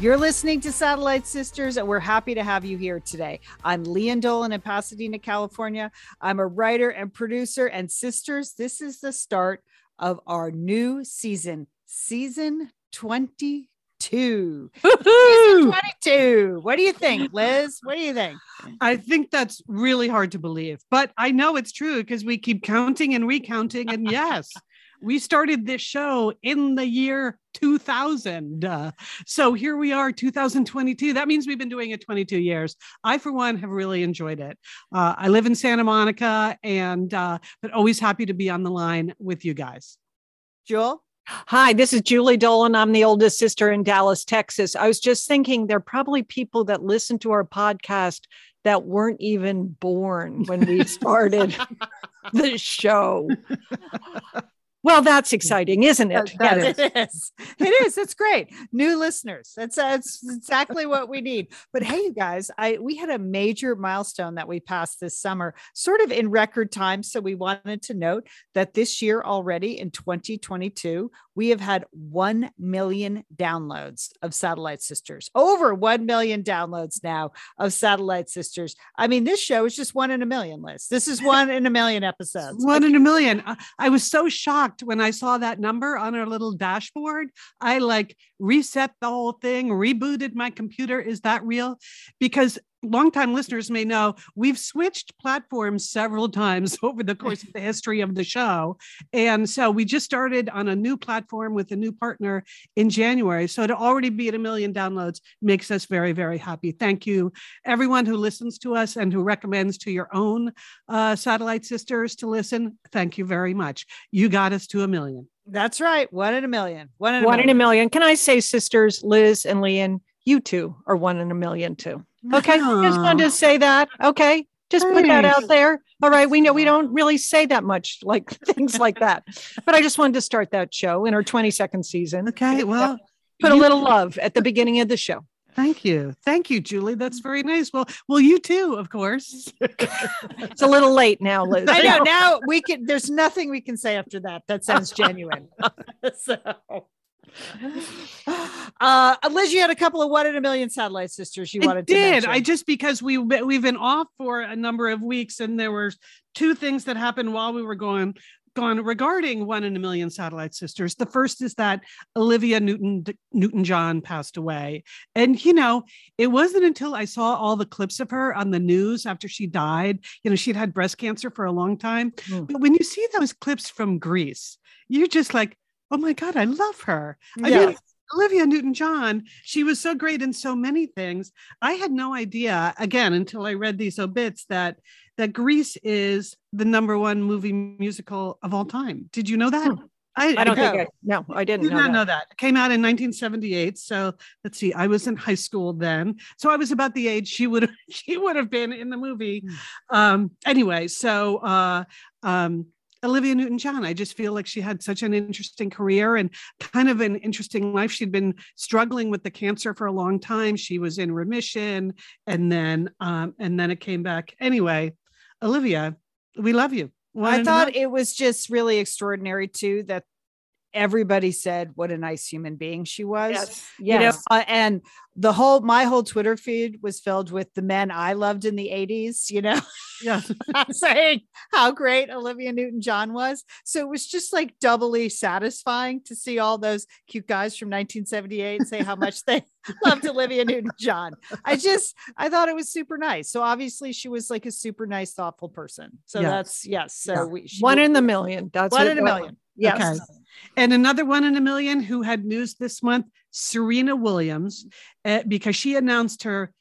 You're listening to Satellite Sisters, and we're happy to have you here today. I'm Lian Dolan in Pasadena, California. I'm a writer and producer. And sisters, this is the start of our new season, season 22. Season 22. What do you think, Liz? What do you think? I think that's really hard to believe, but I know it's true because we keep counting and recounting. And yes, we started this show in the year 2000. Uh, so here we are, 2022. That means we've been doing it 22 years. I, for one, have really enjoyed it. Uh, I live in Santa Monica, and uh, but always happy to be on the line with you guys. Jewel? Hi, this is Julie Dolan. I'm the oldest sister in Dallas, Texas. I was just thinking there are probably people that listen to our podcast that weren't even born when we started the show. Well, that's exciting, isn't it? That, that it is. It is. It's great. New listeners. That's that's exactly what we need. But hey, you guys, I we had a major milestone that we passed this summer, sort of in record time. So we wanted to note that this year already in 2022, we have had 1 million downloads of Satellite Sisters. Over 1 million downloads now of Satellite Sisters. I mean, this show is just one in a million, Liz. This is one in a million episodes. One in a million. I was so shocked when I saw that number on our little dashboard. I like reset the whole thing, rebooted my computer. Is that real? Because longtime listeners may know we've switched platforms several times over the course of the history of the show. And so we just started on a new platform with a new partner in January. So to already be at a million downloads makes us very, very happy. Thank you, everyone who listens to us and who recommends to your own uh, satellite sisters to listen. Thank you very much. You got us to a million. That's right. One in a million. One in a one million. in a million. Can I say, sisters, Liz and Lian, you two are one in a million too. Okay. Oh. Just wanted to say that. Okay. Just put that out there. All right. We know we don't really say that much like things like that. But I just wanted to start that show in our 22nd season. Okay. Well, Put a little love at the beginning of the show. Thank you. Thank you, Julie. That's very nice. Well, well, you too, of course. It's a little late now, Liz. I know. Now we can, there's nothing we can say after that. That sounds genuine. so, uh, Liz, you had a couple of one in a million satellite sisters you I wanted to did. mention. I just because we we've been off for a number of weeks, and there were two things that happened while we were going gone regarding one in a million satellite sisters. The first is that Olivia Newton Newton John passed away, and you know it wasn't until I saw all the clips of her on the news after she died. You know she'd had breast cancer for a long time, Mm. but when you see those clips from Grease, you're just like, oh my god, I love her. I Yeah. mean, Olivia Newton John, she was so great in so many things. I had no idea, again, until I read these obits, that that Grease is the number one movie musical of all time. Did you know that? Hmm. I don't No. think I, no, I didn't did know not that. know that. It came out in 1978. So let's see, I was in high school then. So I was about the age she would have she would have been in the movie. Hmm. Um, anyway, so uh um Olivia Newton John, I just feel like she had such an interesting career and kind of an interesting life. She'd been struggling with the cancer for a long time. She was in remission and then um, and then it came back. Anyway, Olivia, we love you. I thought it was just really extraordinary too that everybody said what a nice human being she was. Yes. You know, Yes. uh, and the whole my whole Twitter feed was filled with the men I loved in the 80s, you know, yes. saying how great Olivia Newton John was. So it was just like doubly satisfying to see all those cute guys from 1978 say how much they loved Olivia Newton John. I just I thought it was super nice. So obviously she was like a super nice, thoughtful person. So Yeah. that's yes. So Yeah. we she- One in the million. That's one in a that million. Yes. Okay. And another one in a million who had news this month, Serena Williams, uh, because she announced her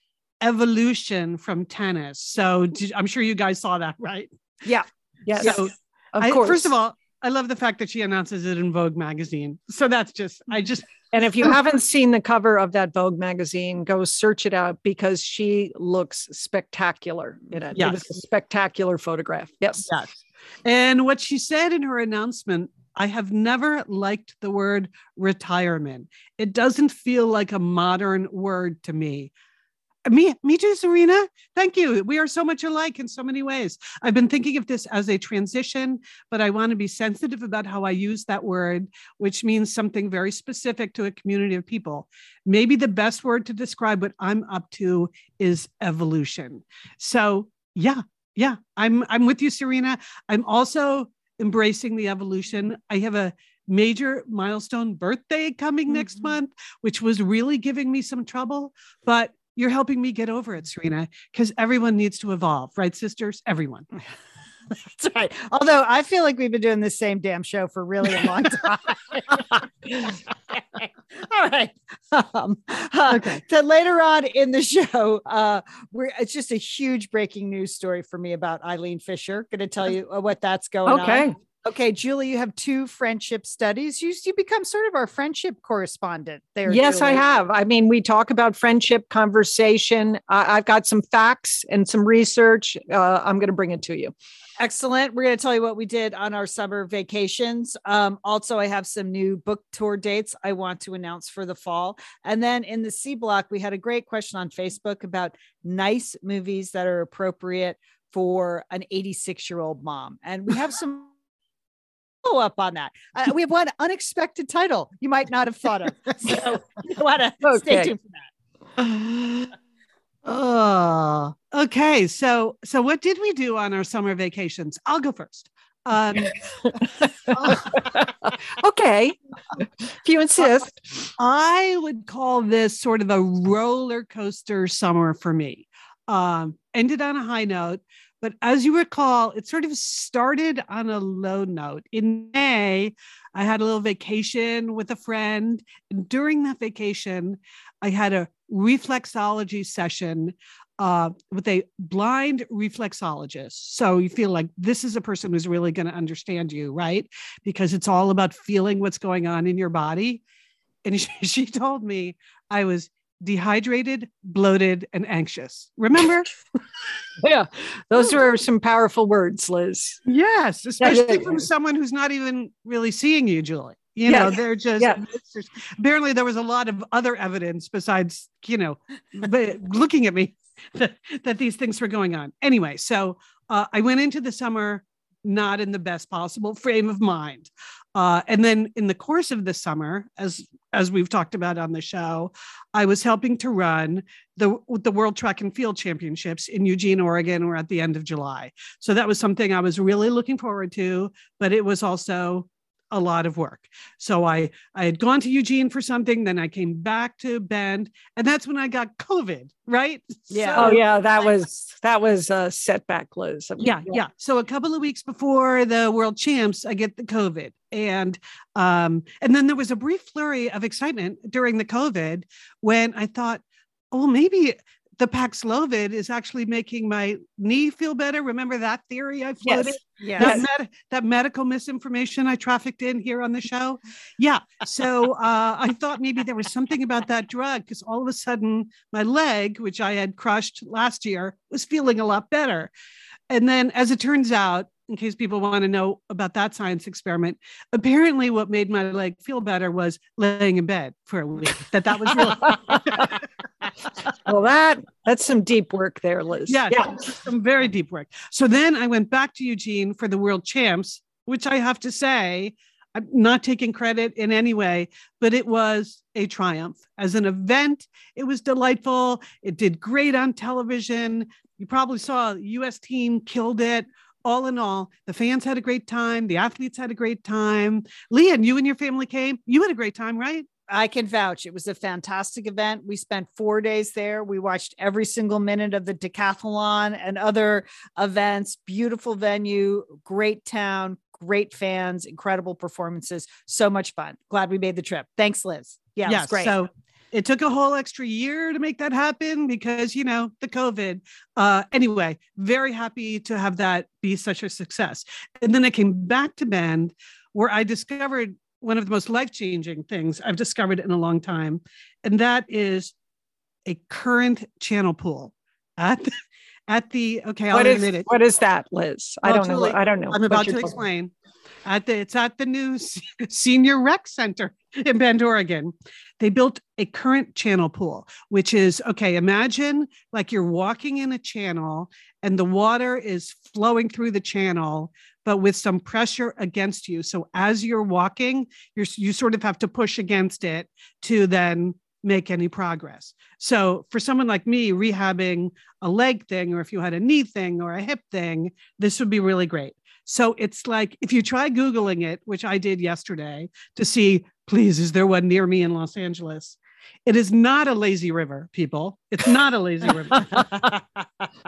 evolution from tennis. So did, I'm sure you guys saw that, right? Yeah. Yes. So of I- course. first of all, I love the fact that she announces it in Vogue magazine. So that's just, I just, And if you haven't seen the cover of that Vogue magazine, go search it out because she looks spectacular in it. It was a spectacular photograph. Yes. yes. And what she said in her announcement, I have never liked the word retirement. It doesn't feel like a modern word to me. Me, me too, Serena. Thank you. We are so much alike in so many ways. I've been thinking of this as a transition, but I want to be sensitive about how I use that word, which means something very specific to a community of people. Maybe the best word to describe what I'm up to is evolution. So, yeah, yeah, I'm I'm with you, Serena. I'm also embracing the evolution. I have a major milestone birthday coming next Mhm. month, which was really giving me some trouble, but you're helping me get over it, Serena, because everyone needs to evolve, right, sisters? Everyone. That's right. Although I feel like we've been doing the same damn show for really a long time. All right. Um, uh, Okay. So later on in the show, uh, we're it's just a huge breaking news story for me about Eileen Fisher. Going to tell you uh, what that's going on. Okay. Okay, Julie, you have two friendship studies. You you become sort of our friendship correspondent there. Yes, I have. I mean, we talk about friendship, conversation. I I've got some facts and some research. Uh, I'm going to bring it to you. Excellent. We're going to tell you what we did on our summer vacations. Um, also, I have some new book tour dates I want to announce for the fall. And then in the C block, we had a great question on Facebook about nice movies that are appropriate for an 86 year old mom. And we have some up on that. Uh, we have one unexpected title you might not have thought of. So you want to stay tuned for that. Oh, okay. So, so what did we do on our summer vacations? I'll go first. Um, okay. If you insist. I would call this sort of a roller coaster summer for me. Um, ended on a high note, but as you recall, it sort of started on a low note. In May, I had a little vacation with a friend. And during that vacation, I had a reflexology session uh, with a blind reflexologist. So you feel like this is a person who's really going to understand you, right? Because it's all about feeling what's going on in your body. And she, she told me I was dehydrated, bloated, and anxious. Remember? Yeah. Those were some powerful words, Liz. yes, yeah, especially yeah. from someone who's not even really seeing you, Julie. You know, Yeah, they're just yeah. apparently there was a lot of other evidence besides, you know, but looking at me that, that these things were going on. Anyway, so uh, I went into the summer not in the best possible frame of mind. Uh, and then in the course of the summer, as as we've talked about on the show, I was helping to run the the World Track and Field Championships in Eugene, Oregon. We're at the end of July, so that was something I was really looking forward to. But it was also a lot of work. So I I had gone to Eugene for something, then I came back to Bend, and that's when I got COVID. Right? Yeah. So- Oh yeah, that was that was a setback, Liz. I mean, yeah, yeah. So a couple of weeks before the world champs, I get the COVID. And um, and then there was a brief flurry of excitement during the COVID when I thought, oh, maybe the Paxlovid is actually making my knee feel better. Remember that theory I floated? Yes. That, med- that medical misinformation I trafficked in here on the show. Yeah. So uh, I thought maybe there was something about that drug because all of a sudden my leg, which I had crushed last year, was feeling a lot better. And then, as it turns out, in case people want to know about that science experiment, apparently what made my leg feel better was laying in bed for a week. That that was really well, that that's some deep work there, Liz. yeah, some very deep work. So then I went back to Eugene for the world champs, which I have to say, I'm not taking credit in any way, but it was a triumph. As an event, it was delightful. It did great on television. You probably saw the US team killed it. All in all, the fans had a great time. The athletes had a great time. Lian, you and your family came. You had a great time, right? I can vouch. It was a fantastic event. We spent four days there. We watched every single minute of the decathlon and other events. Beautiful venue, great town, great fans, incredible performances. So much fun. Glad we made the trip. Thanks, Liz. Yeah, was great. So it took a whole extra year to make that happen because you know the covid uh anyway very happy to have that be such a success and then i came back to bend where i discovered one of the most life-changing things i've discovered in a long time and that is a current channel pool at the, at the okay i'll What is, admit it what is that, Liz? I don't know. I don't know. I'm about to explain. At the it's at the new senior rec center in Bend, Oregon. They built a current channel pool, which is okay. Imagine like you're walking in a channel and the water is flowing through the channel, but with some pressure against you. So as you're walking, you're you sort of have to push against it to then make any progress. So for someone like me rehabbing a leg thing, or if you had a knee thing or a hip thing, this would be really great. So it's like if you try Googling it, which I did yesterday to see, please, is there one near me in Los Angeles? It is not a lazy river, people. It's not a lazy river.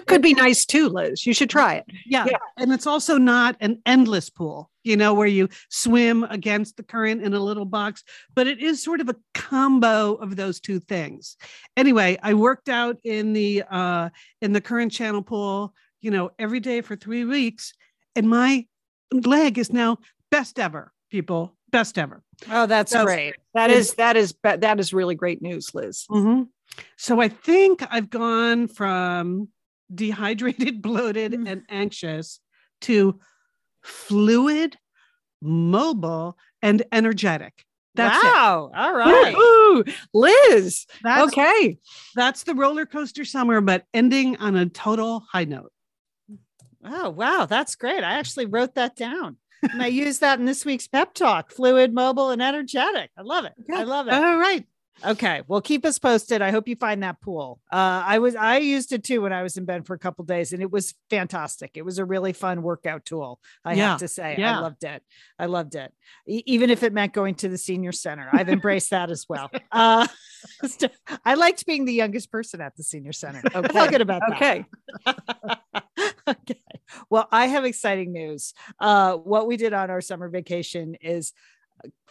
That one could be nice too, Liz. You should try it. Yeah. Yeah. And it's also not an endless pool, you know, where you swim against the current in a little box, but it is sort of a combo of those two things. Anyway, I worked out in the uh in the current channel pool, you know, every day for 3 weeks and my leg is now best ever, people, best ever. Oh, that's great. That It- is that is that is really great news, Liz. Mhm. So I think I've gone from dehydrated, bloated, Mm. and anxious to fluid, mobile, and energetic. That's it. wow. All right. Woohoo! Liz. That's, okay. that's the roller coaster summer, but ending on a total high note. Oh, wow. That's great. I actually wrote that down. And I use that in this week's pep talk fluid, mobile, and energetic. I love it. I love it. All right. Okay. Well, keep us posted. I hope you find that pool. Uh, I was I used it too when I was in bed for a couple days, and it was fantastic. It was a really fun workout tool. I Yeah, have to say, yeah. I loved it. I loved it, E- even if it meant going to the senior center. I've embraced that as well. Uh, I liked being the youngest person at the senior center. Felt good about that. Okay. okay. Well, I have exciting news. Uh, what we did on our summer vacation is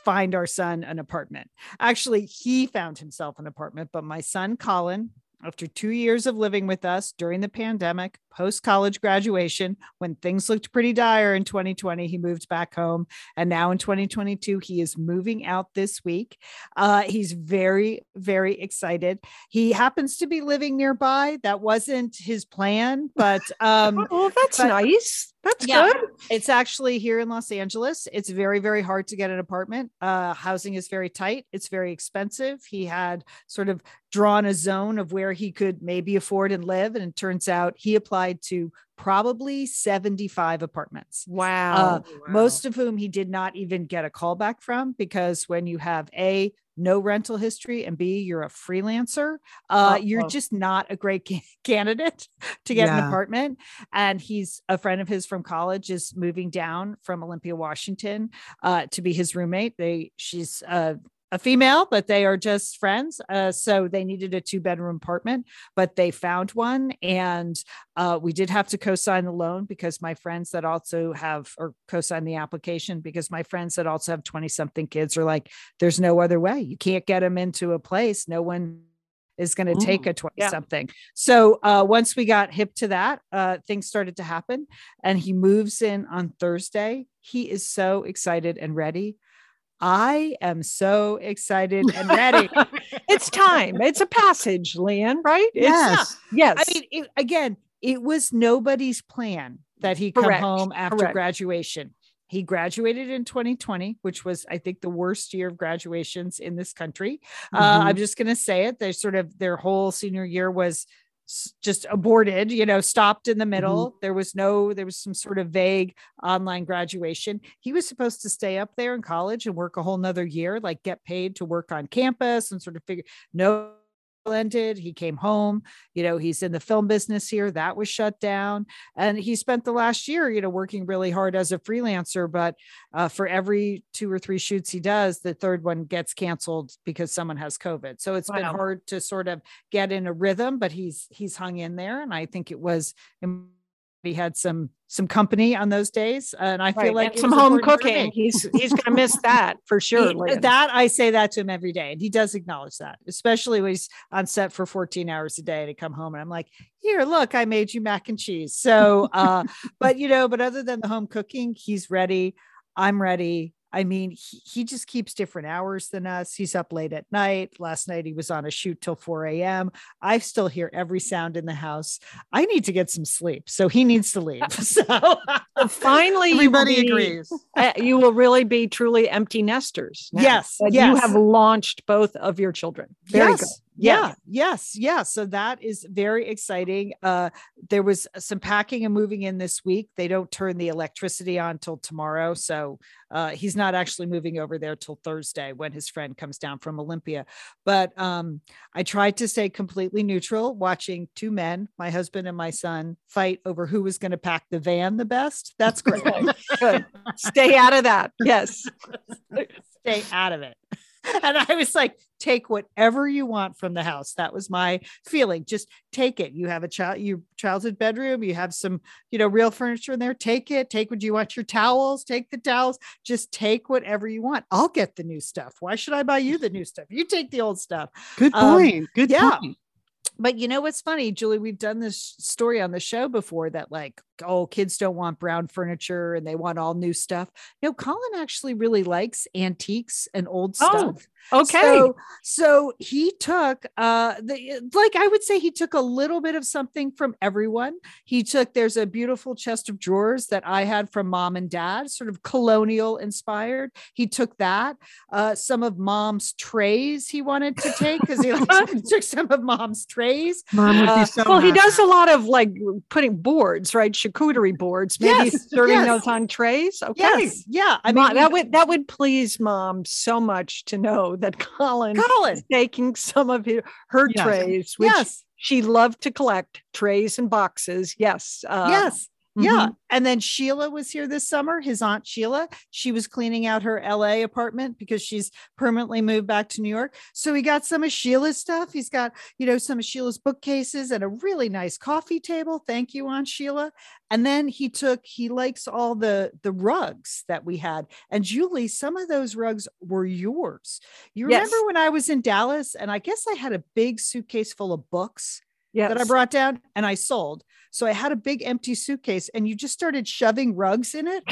find our son an apartment. Actually, he found himself an apartment, but my son, Colin, after two years of living with us during the pandemic, post college graduation, when things looked pretty dire in 2020, he moved back home. And now in 2022, he is moving out this week. Uh, he's very, very excited. He happens to be living nearby. That wasn't his plan, but um, Well, that's but- nice. That's Yeah. good. it's actually here in Los Angeles. It's very, very hard to get an apartment. Uh, housing is very tight. It's very expensive. He had sort of drawn a zone of where he could maybe afford and live. And it turns out he applied to probably 75 apartments. Wow. Uh, most of whom he did not even get a call back from because when you have a no rental history and b you're a freelancer uh, you're Uh-oh. just not a great ca- candidate to get an apartment and he's a friend of his from college is moving down from olympia washington uh, to be his roommate they she's uh, a female, but they are just friends. Uh, so they needed a two bedroom apartment, but they found one. And uh, we did have to co sign the loan because my friends that also have, or co sign the application because my friends that also have 20 something kids are like, there's no other way. You can't get them into a place. No one is going to take a 20 yeah. something. So uh, once we got hip to that, uh, things started to happen. And he moves in on Thursday. He is so excited and ready. I am so excited and ready. it's time. It's a passage, Lian, right? Yes. Yes. I mean, it, again, it was nobody's plan that he come Correct, home after correct. graduation. He graduated in 2020, which was, I think, the worst year of graduations in this country. Uh, Mhm. I'm just going to say it. They sort of their whole senior year was just aborted, you know, stopped in the mm-hmm. middle. There was no, there was some sort of vague online graduation. He was supposed to stay up there in college and work a whole nother year, like get paid to work on campus and sort of figure no ended. He came home, you know, he's in the film business here. That was shut down. And he spent the last year, you know, working really hard as a freelancer. But uh, for every two or three shoots he does, the third one gets canceled because someone has COVID. So it's been hard to sort of get in a rhythm, but he's he's hung in there. And I think it was he had some some company on those days, and I feel Right, like some home cooking. He's he's gonna miss that for sure. He- that I say that to him every day, and he does acknowledge that, especially when he's on set for 14 hours a day to come home. And I'm like, here, look, I made you mac and cheese. So, uh, but you know, but other than the home cooking, he's ready. I'm ready. I mean, he, he just keeps different hours than us. He's up late at night. Last night he was on a shoot till 4 a.m. I still hear every sound in the house. I need to get some sleep. So he needs to leave. So So finally, you Everybody be- agrees. uh, you will really be truly empty nesters. now, Yes, yes. You have launched both of your children. Very yes. good. Yeah. Yes. Yeah. So that is very exciting. Uh, there was some packing and moving in this week. They don't turn the electricity on till tomorrow. So uh, he's not actually moving over there till Thursday when his friend comes down from Olympia. But um, I tried to stay completely neutral, watching two men, my husband and my son, fight over who was going to pack the van the best. That's great. Stay out of that. Yes. stay out of it. And I was like, take whatever you want from the house. That was my feeling. Just take it. You have a child, your childhood bedroom, you have some, you know, real furniture in there. Take it. Take what you want your towels, take the towels, just take whatever you want. I'll get the new stuff. Why should I buy you the new stuff? You take the old stuff. Good Um, point. Good yeah. point. But you know what's funny, Julie? We've done this story on the show before that, like, oh, kids don't want brown furniture and they want all new stuff. No, Colin actually really likes antiques and old Oh, stuff. Okay. So, so he took uh the like I would say he took a little bit of something from everyone. He took there's a beautiful chest of drawers that I had from mom and dad, sort of colonial inspired. He took that. Uh some of mom's trays he wanted to take because he likes, took some of mom's trays. Mom would Uh, be so well, he does a lot of like putting boards, right? Charcuterie boards. Maybe Yes, serving yes. those on trays. Okay. Yes, yeah. I I mean mean, that would that would please mom so much to know that Colin Colin. is taking some of his, her Yes. trays, which Yes, she loved to collect trays and boxes. Yes. Uh, yes. Yeah. mhm. And then Sheila was here this summer, his aunt Sheila. She was cleaning out her LA apartment because she's permanently moved back to New York. So he got some of Sheila's stuff. He's got, you know, some of Sheila's bookcases and a really nice coffee table. Thank you, Aunt Sheila. And then he took, he likes all the the rugs that we had. And Julie, some of those rugs were yours. You Yes. remember when I was in Dallas and I guess I had a big suitcase full of books Yes. that I brought down and I sold. So I had a big empty suitcase and you just started shoving rugs in it.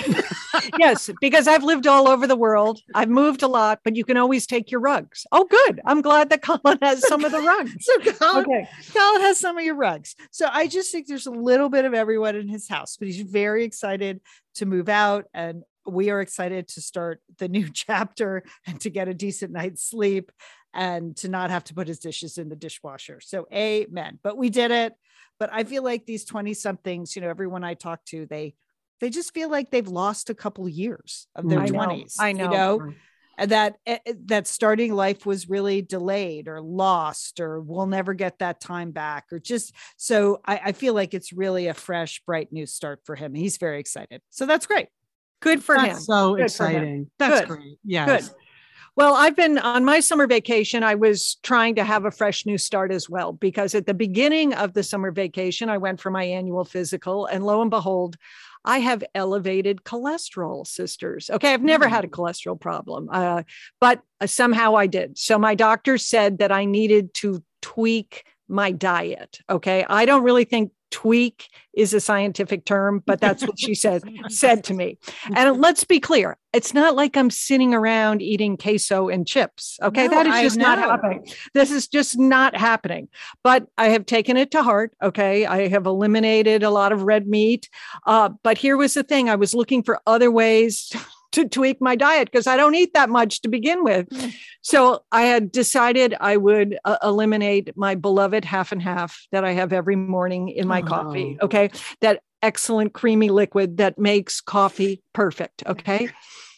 yes, because I've lived all over the world. I've moved a lot, but you can always take your rugs. Oh, good. I'm glad that Colin has some of the rugs. So Colin, Okay. Colin has some of your rugs. So I just think there's a little bit of everyone in his house, but he's very excited to move out and we are excited to start the new chapter and to get a decent night's sleep and to not have to put his dishes in the dishwasher. So amen. But we did it. But I feel like these 20 somethings, you know, everyone I talk to, they they just feel like they've lost a couple years of their I know. 20s. I know. You know, and that eh, eh, that starting life was really delayed or lost or we'll never get that time back or just so I, I feel like it's really a fresh bright new start for him he's very excited so that's great Good for him. So Good for him. exciting. That's Good. great. Yes. Good. Well, I've been on my summer vacation. I was trying to have a fresh new start as well, because at the beginning of the summer vacation, I went for my annual physical, and lo and behold, I have elevated cholesterol, sisters. Okay, I've never had a cholesterol problem, uh, but uh, somehow I did. So my doctor said that I needed to tweak my diet. Okay, I don't really think tweak is a scientific term, but that's what she said said to me. And let's be clear, it's not like I'm sitting around eating queso and chips. Okay, No, that is just not happening. This is just not happening. But I have taken it to heart. Okay, I have eliminated a lot of red meat. Uh, but here was the thing: I was looking for other ways. To tweak my diet because I don't eat that much to begin with. So I had decided I would uh, eliminate my beloved half and half that I have every morning in my coffee. Oh. Okay. That excellent creamy liquid that makes coffee perfect. Okay.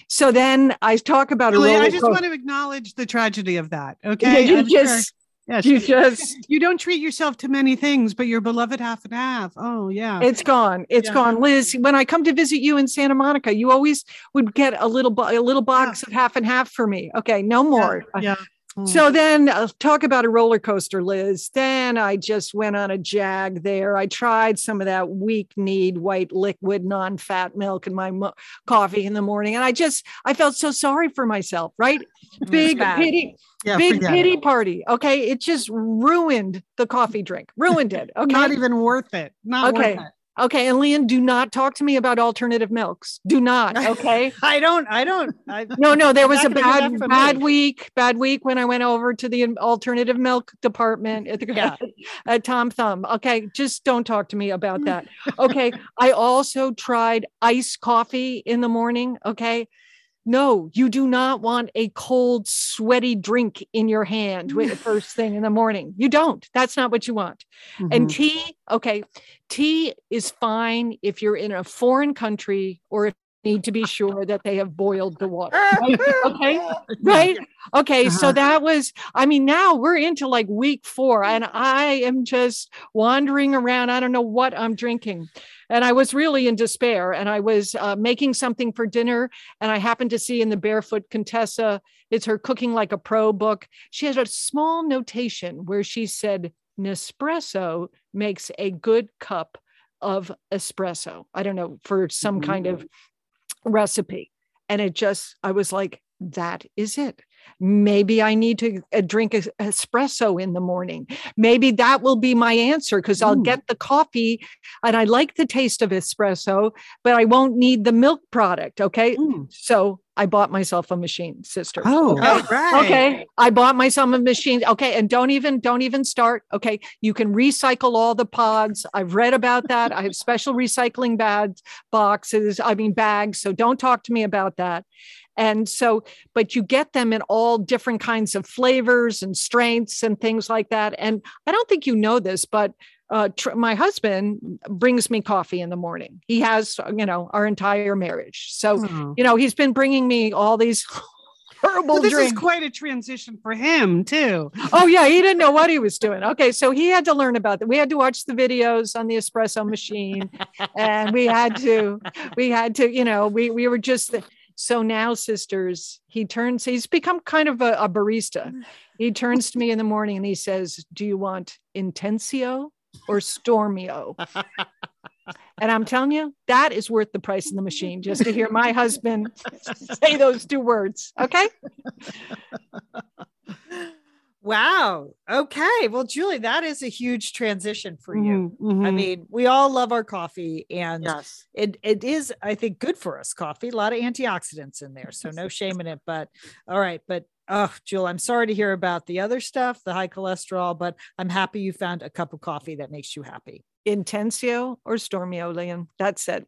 So then I talk about a Julie, roller I just co- want to acknowledge the tragedy of that. Yeah, Okay. you I'm just yes. you just you don't treat yourself to many things, but your beloved half and half. Oh yeah. it's gone. It's Yeah. gone. Liz, when I come to visit you in Santa Monica, you always would get a little bo- a little box of half and half for me. Okay, no more. yeah. So then uh, talk about a roller coaster, Liz. Then I just went on a jag there. I tried some of that weak kneed white liquid non fat milk in my mo- coffee in the morning. And I just, I felt so sorry for myself, right? Big pity, Yeah, big forget pity party. Okay. It just ruined the coffee drink, ruined it. Okay. Not even worth it. Not Okay. worth it. Okay. And Lian, do not talk to me about alternative milks. Do not. Okay. I don't, I don't, I, No, no, there was a Not gonna do bad, bad me. week, bad week when I went over to the alternative milk department at, the, Yeah. at Tom Thumb. Okay, just don't talk to me about that. Okay, I also tried iced coffee in the morning. Okay, no, you do not want a cold, sweaty drink in your hand with the first thing in the morning. You don't. That's not what you want. And Mhm. tea, okay, tea is fine if you're in a foreign country or if need to be sure that they have boiled the water. right? Okay, right? Okay, so Uh-huh. that was, I mean, now we're into like week four, and I am just wandering around. I don't know what I'm drinking. And I was really in despair. And I was uh, making something for dinner, and I happened to see in the Barefoot Contessa, it's her Cooking Like a Pro book. She had a small notation where she said, Nespresso makes a good cup of espresso. I don't know, for some kind of recipe. And it just, I was like, that is it. Maybe I need to uh, drink es- espresso in the morning. Maybe that will be my answer because I'll Mm. get the coffee and I like the taste of espresso, but I won't need the milk product. Okay. Mm. So I bought myself a machine, sister. Oh, Okay? right. Okay. I bought myself a machine. Okay. And don't even, don't even start. Okay. You can recycle all the pods. I've read about that. I have special recycling bags, boxes, I mean, bags. So don't talk to me about that. And so, but you get them in all different kinds of flavors and strengths and things like that. And I don't think you know this, but uh, tr- my husband brings me coffee in the morning. He has, you know, our entire marriage. So, Oh. you know, he's been bringing me all these horrible Well, this drinks. is quite a transition for him too. Oh yeah, he didn't know what he was doing. Okay, so he had to learn about that. We had to watch the videos on the espresso machine, and we had to, we had to, you know, we we were just. So now, sisters, he turns. He's become kind of a, a barista. He turns to me in the morning and he says, "Do you want Intensio or Stormio?" And I'm telling you, that is worth the price of the machine just to hear my husband say those two words. Okay. Wow. Okay. Well, Julie, that is a huge transition for you. Mhm, I mhm. mean, we all love our coffee and yes. it, it is, I think, good for us. Coffee, a lot of antioxidants in there. So no shame in it. But all right. But oh, Julie, I'm sorry to hear about the other stuff, the high cholesterol, but I'm happy you found a cup of coffee that makes you happy. Intensio or Stormio, Lian. That's it.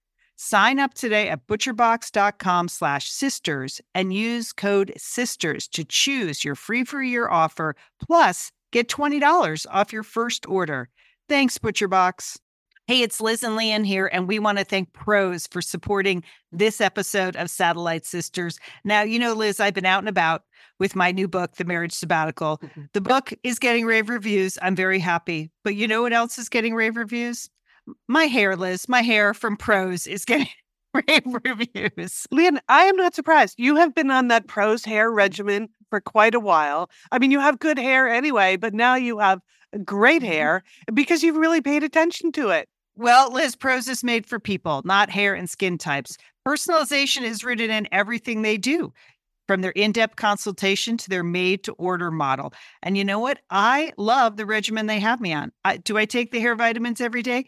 Sign up today at butcherbox.com slash sisters and use code sisters to choose your free for year offer plus Get $20 off your first order. Thanks, ButcherBox. Hey, it's Liz and Lian here, and we want to thank Prose for supporting this episode of Satellite Sisters. Now, you know, Liz, I've been out and about with my new book, The Marriage Sabbatical. Mhm. The book is getting rave reviews. I'm very happy. But you know what else is getting rave reviews? My hair, Liz, my hair from Prose is getting rave reviews. Lian, I am not surprised. You have been on that Prose hair regimen for quite a while. I mean, you have good hair anyway, but now you have great mm-hmm. hair because you've really paid attention to it. Well, Liz, Prose is made for people, not hair and skin types. Personalization is rooted in everything they do, from their in depth consultation to their made to order model. And you know what? I love the regimen they have me on. I, do I take the hair vitamins every day?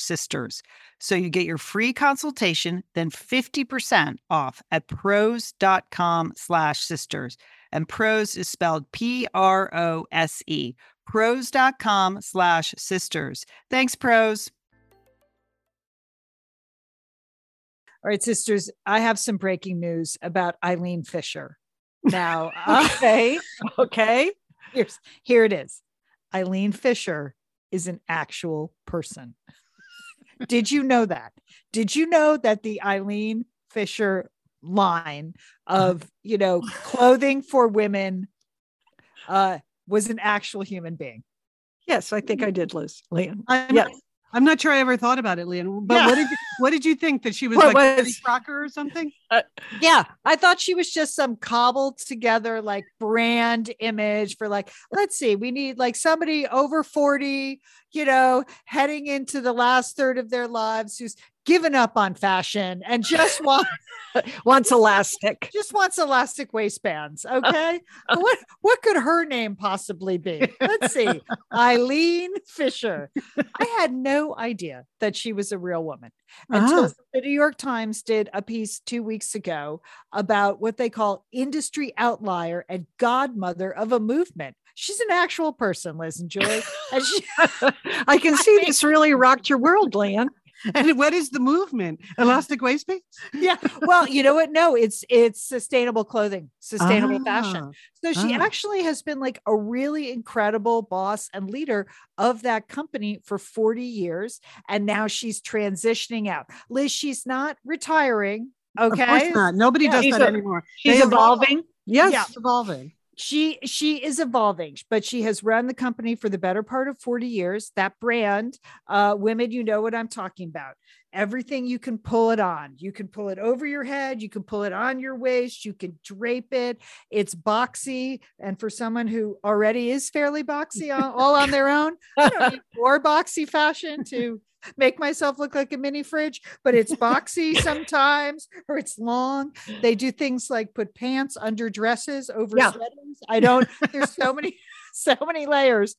sisters. So you get your free consultation, then 50% off at prose.com slash sisters. And Prose is spelled P-R-O-S-E. Prose.com slash sisters. Thanks, Prose. All right, sisters, I have some breaking news about Eileen Fisher. Now, Okay. Okay. here's here it is. Eileen Fisher is an actual person. Did you know that? Did you know that the Eileen Fisher line of, you know, clothing for women uh was an actual human being? Yes, I think I did, Liz. Lian. I'm, Yes. I'm not sure I ever thought about it, Lian. But Yeah. what did you, what did you think that she was What like a was- Crocker or something? Yeah, I thought she was just some cobbled together like brand image for like, let's see, we need like somebody over 40, you know, heading into the last third of their lives who's given up on fashion and just want Wants elastic. just wants elastic waistbands. Okay. what what could her name possibly be? Let's see. Eileen Fisher. I had no idea that she was a real woman until Ah. the New York Times did a piece two weeks ago about what they call industry outlier and godmother of a movement. She's an actual person, Liz and Joy. And she, I can see this really rocked your world, Lian. And what is the movement? Elastic waistbands? yeah. Well, you know what? No, it's it's sustainable clothing, sustainable fashion. Ah, So she Ah. actually has been like a really incredible boss and leader of that company for 40 years. And now she's transitioning out. Liz, she's not retiring. Okay. Of Okay. course not. Nobody Yeah. does She's that a- anymore. She's They evolve. evolving. Yes. Yeah. Evolving. She she is evolving, but she has run the company for the better part of 40 years. That brand, uh, women, you know what I'm talking about. Everything you can pull it on. You can pull it over your head, you can pull it on your waist, you can drape it. It's boxy. And for someone who already is fairly boxy all on their own, I don't need more boxy fashion to make myself look like a mini fridge, but it's boxy sometimes or it's long. They do things like put pants under dresses over Yeah. sweaters. I don't, there's so many, so many layers.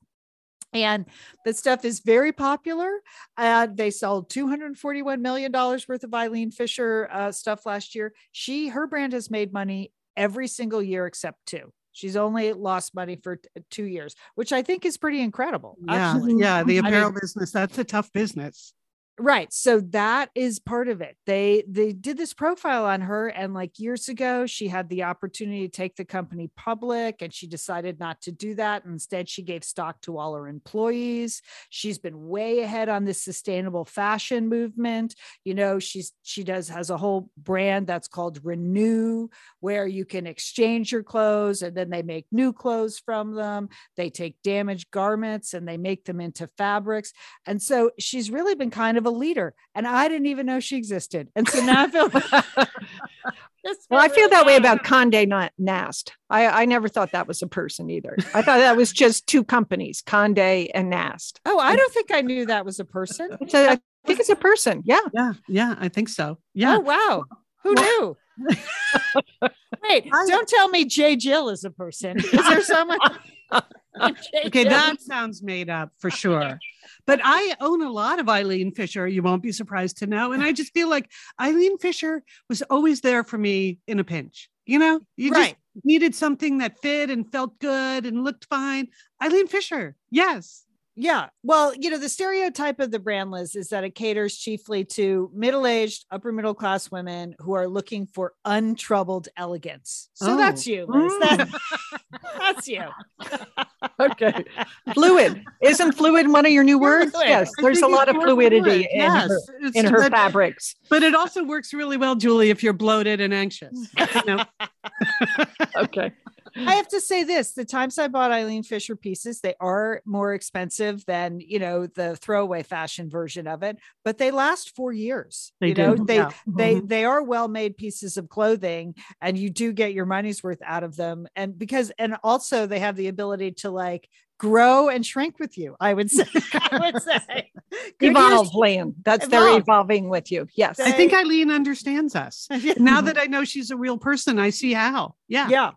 And the stuff is very popular. Uh, they sold $241 million worth of Eileen Fisher uh, stuff last year. She, her brand has made money every single year except two. She's only lost money for t- two years, which I think is pretty incredible. Yeah. actually. Yeah. The I mean- apparel business, that's a tough business. Right. So that is part of it. They they did this profile on her and like years ago she had the opportunity to take the company public and she decided not to do that. Instead she gave stock to all her employees. She's been way ahead on this sustainable fashion movement. You know, she's she does has a whole brand that's called Renew where you can exchange your clothes and then they make new clothes from them. They take damaged garments and they make them into fabrics. And so she's really been kind of of a leader, and I didn't even know she existed. And so now I feel. well, I feel that way about Conde Nast. I, I never thought that was a person either. I thought that was just two companies, Conde and Nast. Oh, I don't think I knew that was a person. It's a, I think it's a person. Yeah. Yeah. Yeah. I think so. Yeah. Oh, wow. Who knew? Wait, I, don't tell me J.Jill is a person. Is there someone? okay, that sounds made up for sure. But I own a lot of Eileen Fisher, you won't be surprised to know. And I just feel like Eileen Fisher was always there for me in a pinch. You know, you right. just needed something that fit and felt good and looked fine. Eileen Fisher, yes. Yeah. Well, you know, the stereotype of the brand Liz is that it caters chiefly to middle-aged, upper middle class women who are looking for untroubled elegance. So oh. Hmm. that's you, Liz. That, that's you. okay. Fluid. Isn't fluid one of your new words? Fluid. Yes. There's a lot of fluidity in yes. her, in her but, fabrics. But it also works really well, Julie, if you're bloated and anxious. Okay. I have to say this: the times I bought Eileen Fisher pieces, they are more expensive than you know the throwaway fashion version of it, but they last four years. They you do. Know? They yeah. they mm-hmm. they are well made pieces of clothing, and you do get your money's worth out of them. And because and also they have the ability to like grow and shrink with you. I would say. I would say evolve, land. That's evolve. they're evolving with you. Yes, I think Eileen understands us. now that I know she's a real person, I see how. Yeah, yeah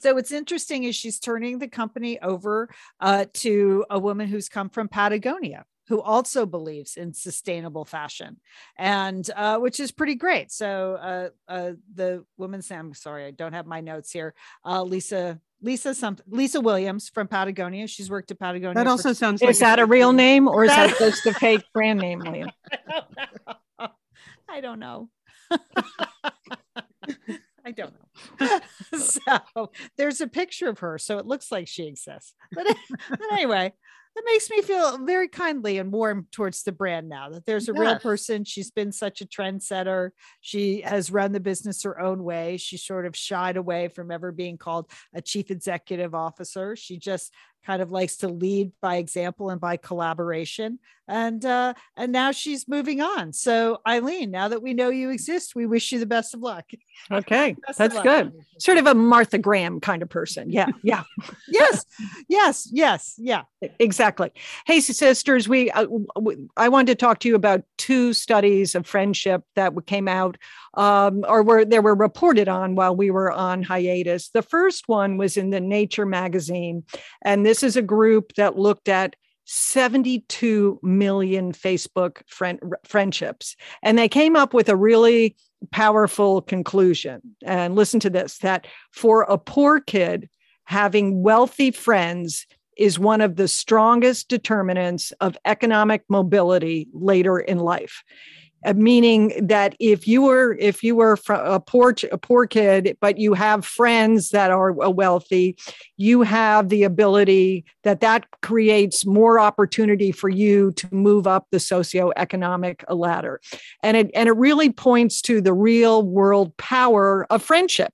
so what's interesting is she's turning the company over uh, to a woman who's come from Patagonia who also believes in sustainable fashion and uh, which is pretty great. So uh, uh, the woman's i'm sorry i don't have my notes here uh, lisa lisa some lisa williams from patagonia. She's worked at patagonia that also for- sounds is like that a real name. or is that just a fake brand name william? I don't know I don't know. so there's a picture of her, so it looks like she exists. But, but anyway, that makes me feel very kindly and warm towards the brand now that there's a yes. real person. She's been such a trendsetter. She has run the business her own way. She sort of shied away from ever being called a chief executive officer. She just kind of likes to lead by example and by collaboration. And uh and now she's moving on. So eileen now that we know you exist we wish you the best of luck. Okay best that's luck. good. Sort of a martha graham kind of person. Yeah yeah. Yes yes yes yeah. Exactly. Hey sisters we uh, i wanted to talk to you about two studies of friendship that came out um, or were they were reported on while we were on hiatus. The first one was in the nature magazine and this is a group that looked at 72 million Facebook friend, friendships. And they came up with a really powerful conclusion. And listen to this that for a poor kid, having wealthy friends is one of the strongest determinants of economic mobility later in life. Uh, meaning that if you were if you were a poor a poor kid but you have friends that are wealthy you have the ability that that creates more opportunity for you to move up the socioeconomic ladder. And it and it really points to the real world power of friendship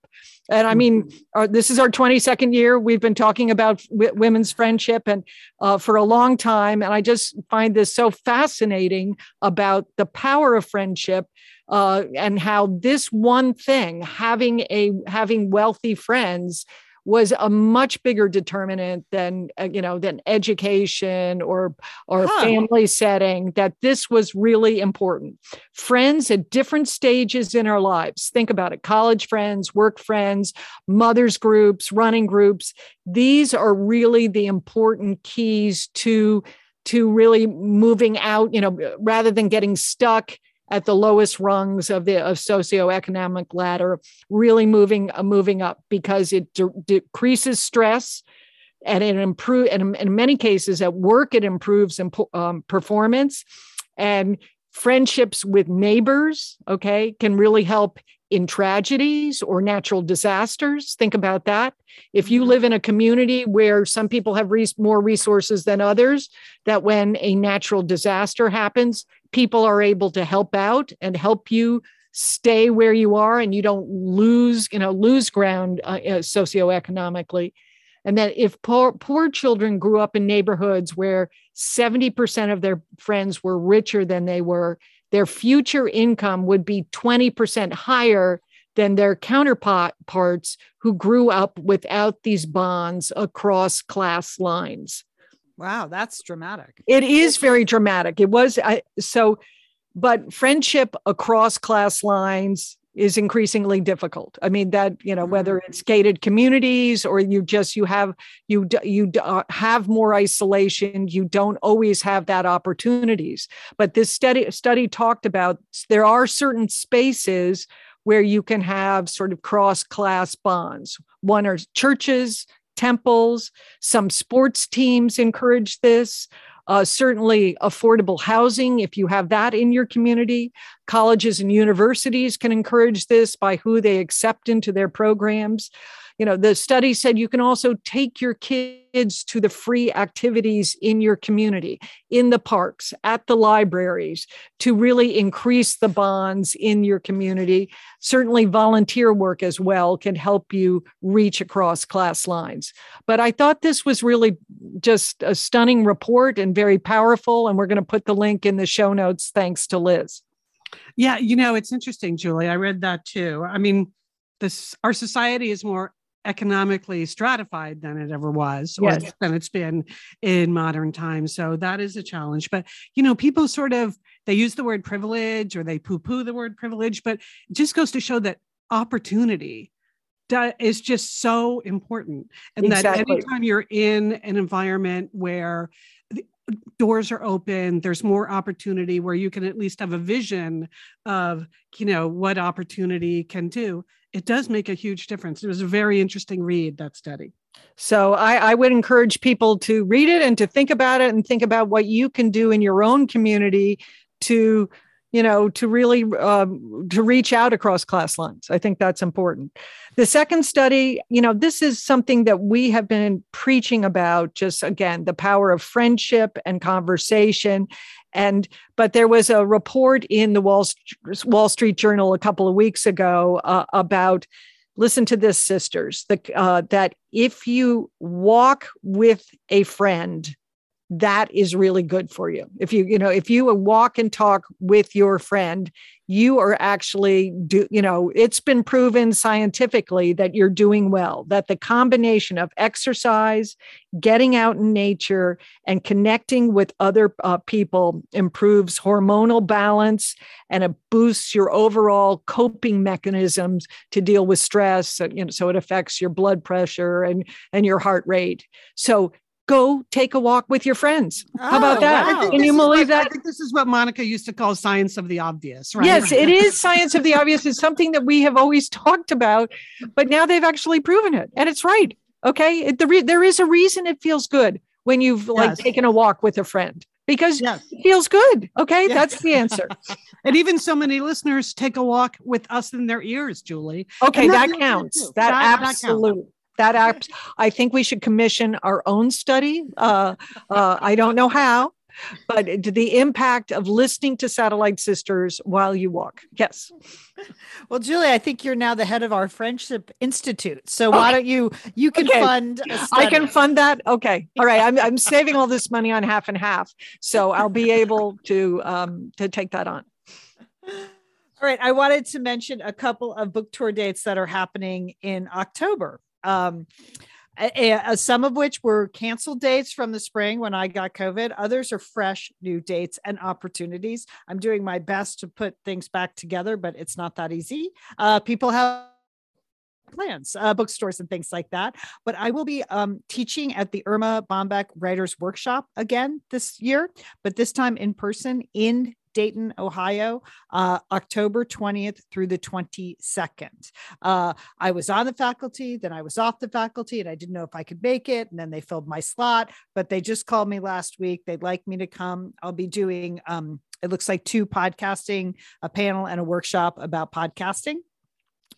and I mean, mm-hmm. our, this is our 22nd year. We've been talking about w- women's friendship and uh, for a long time. And I just find this so fascinating about the power of friendship uh, and how this one thing, having a having wealthy friends, was a much bigger determinant than uh, you know than education or or huh. family setting that this was really important. Friends at different stages in our lives. Think about it. College friends work friends mothers groups running groups. These are really the important keys to to really moving out you know rather than getting stuck at the lowest rungs of the of socioeconomic ladder, really moving uh, moving up because it de- decreases stress and it improve and in many cases at work it improves imp- um, performance And friendships with neighbors, okay, can really help in tragedies or natural disasters. Think about that. If you live in a community where some people have res- more resources than others, that when a natural disaster happens, people are able to help out and help you stay where you are and you don't lose, you know, lose ground uh, uh socioeconomically. And that if poor, poor children grew up in neighborhoods where 70% of their friends were richer than they were, their future income would be 20% higher than their counterparts who grew up without these bonds across class lines. Wow, that's dramatic. It is very dramatic. It was I, so, but friendship across class lines is increasingly difficult. I mean that you know whether mm-hmm. it's gated communities or you just you have you you uh, have more isolation. You don't always have that opportunities. But this study study talked about there are certain spaces where you can have sort of cross class bonds. One are churches, temples. Some sports teams encourage this. Uh, certainly, affordable housing, if you have that in your community. Colleges and universities can encourage this by who they accept into their programs you know the study said you can also take your kids to the free activities in your community in the parks at the libraries to really increase the bonds in your community. Certainly volunteer work as well can help you reach across class lines. But i thought this was really just a stunning report and very powerful and we're going to put the link in the show notes. Thanks to liz. Yeah you know it's interesting julie. I read that too. I mean this our society is more economically stratified than it ever was or than it's been in modern times. So that is a challenge. But you know people sort of they use the word privilege or they poo-poo the word privilege but it just goes to show that opportunity is just so important. And exactly. that anytime you're in an environment where doors are open there's more opportunity where you can at least have a vision of you know what opportunity can do it does make a huge difference. It was a very interesting read, that study. So I, I, would encourage people to read it and to think about it and think about what you can do in your own community to, you know, to really um, to reach out across class lines. I think that's important. The second study, you know, this is something that we have been preaching about. Just again, the power of friendship and conversation and but there was a report in the Wall, Wall Street Journal a couple of weeks ago uh, about listen to this, sisters, the, uh, that if you walk with a friend that is really good for you. If you you know if you walk and talk with your friend you are actually do you know it's been proven scientifically that you're doing well that the combination of exercise getting out in nature and connecting with other uh, people improves hormonal balance and it boosts your overall coping mechanisms to deal with stress so, you know so it affects your blood pressure and and your heart rate. So go take a walk with your friends. Oh, How about oh, that? Wow. Can you believe what, that? I think this is what Monica used to call science of the obvious, right? Yes, it is science of the obvious. It's something that we have always talked about, but now they've actually proven it. And it's right. Okay. It, the re- there is a reason it feels good when you've like yes. taken a walk with a friend because yes. it feels good. Okay. Yes. That's the answer. and even so many listeners take a walk with us in their ears, Julie. Okay. That, that counts. That, that absolutely that app, I think we should commission our own study. Uh, uh, I don't know how, but the impact of listening to Satellite Sisters while you walk. Yes. Well, Julie, I think you're now the head of our Friendship Institute. So why don't you you can okay. fund I can fund that. Okay. All right. I'm I'm saving all this money on half and half. So I'll be able to um to take that on. All right. I wanted to mention a couple of book tour dates that are happening in October um, some of which were canceled dates from the spring when I got COVID. Others are fresh new dates and opportunities. I'm doing my best to put things back together, but it's not that easy. Uh, people have plans, uh, bookstores and things like that. But I will be um, teaching at the Erma Bombeck Writers Workshop again this year, but this time in person in Dayton, Ohio, uh, October 20th through the 22nd. Uh, I was on the faculty, then I was off the faculty, and I didn't know if I could make it. And then they filled my slot, but they just called me last week. They'd like me to come. I'll be doing, um, it looks like two podcasting, a panel and a workshop about podcasting.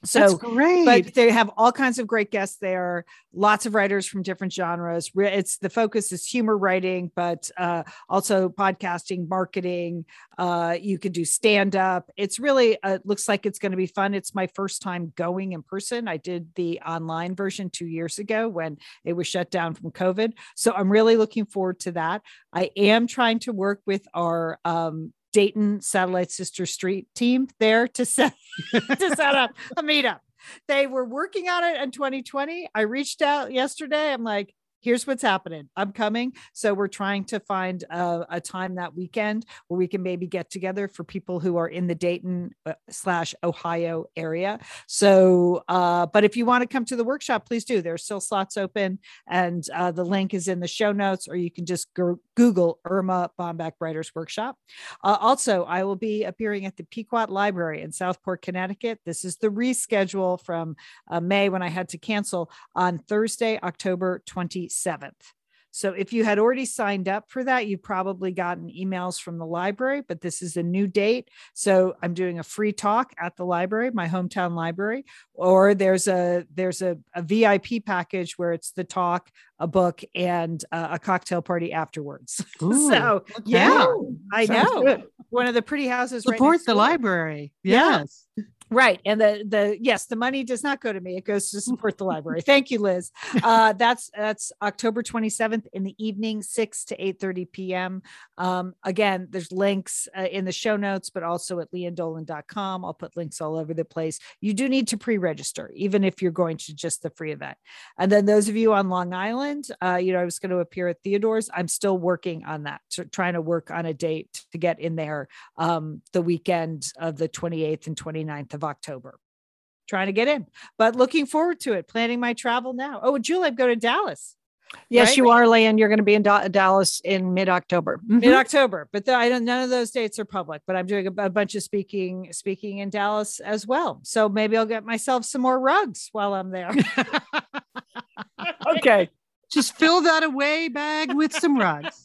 So That's great. but they have all kinds of great guests there lots of writers from different genres. It's the focus is humor writing but uh, also podcasting marketing uh, you could do stand up it's really uh, looks like it's going to be fun. It's my first time going in person. I did the online version two years ago when it was shut down from covid. So i'm really looking forward to that. I am trying to work with our um, Dayton Satellite Sister Street team there to set to set up a meetup. They were working on it in 2020. I reached out yesterday. I'm like, here's what's happening. I'm coming. So we're trying to find a, a time that weekend where we can maybe get together for people who are in the Dayton uh, slash Ohio area. So, uh, but if you want to come to the workshop, please do. There's still slots open, and uh, the link is in the show notes, or you can just go, Google Erma Bombeck Writers Workshop. Uh, also, I will be appearing at the Pequot Library in Southport, Connecticut. This is the reschedule from uh, May when I had to cancel on Thursday, October 27th. So if you had already signed up for that, you've probably gotten emails from the library, but this is a new date. So I'm doing a free talk at the library, my hometown library, or there's a there's a, a VIP package where it's the talk, a book, and uh, a cocktail party afterwards. Ooh, so yeah, I know one of the pretty houses. right Support next the library. Yeah. Yes. Right. And the the yes, the money does not go to me. It goes to support the library. Thank you, Liz. Uh, that's that's October 27th in the evening, 6 to 8 30 p.m. Um, again, there's links uh, in the show notes, but also at liandolan.com. I'll put links all over the place. You do need to pre-register, even if you're going to just the free event. And then those of you on Long Island, uh, you know, I was going to appear at Theodore's. I'm still working on that, trying to work on a date to get in there um, the weekend of the 28th and 29th of October. Trying to get in, but looking forward to it. Planning my travel now. Oh, Julie, I'm going to Dallas Yes, Right? you are, Lian. You're going to be in Da- uh, Dallas in mid October. mid mm-hmm. October, but the, I don't. None of those dates are public. But I'm doing a, a bunch of speaking speaking in Dallas as well. So maybe I'll get myself some more rugs while I'm there. Okay. Just fill that away bag with some rugs.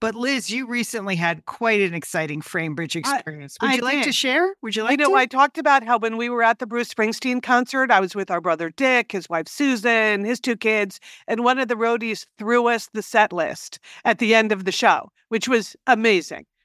But Liz, you recently had quite an exciting FrameBridge I- experience. Would I you like to share? Would you like to? You know, to? I talked about how when we were at the Bruce Springsteen concert, I was with our brother Dick, his wife Susan, his two kids, and one of the roadies threw us the set list at the end of the show, which was amazing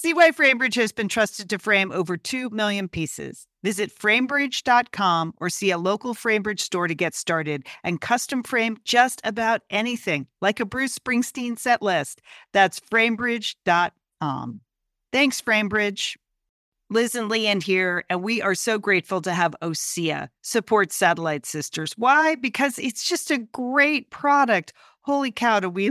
See why FrameBridge has been trusted to frame over 2 million pieces. Visit framebridge.com or see a local FrameBridge store to get started and custom frame just about anything, like a Bruce Springsteen set list. That's framebridge.com. Thanks, FrameBridge. Liz and Lian here, and we are so grateful to have OSEA support Satellite Sisters. Why? Because it's just a great product. Holy cow, do we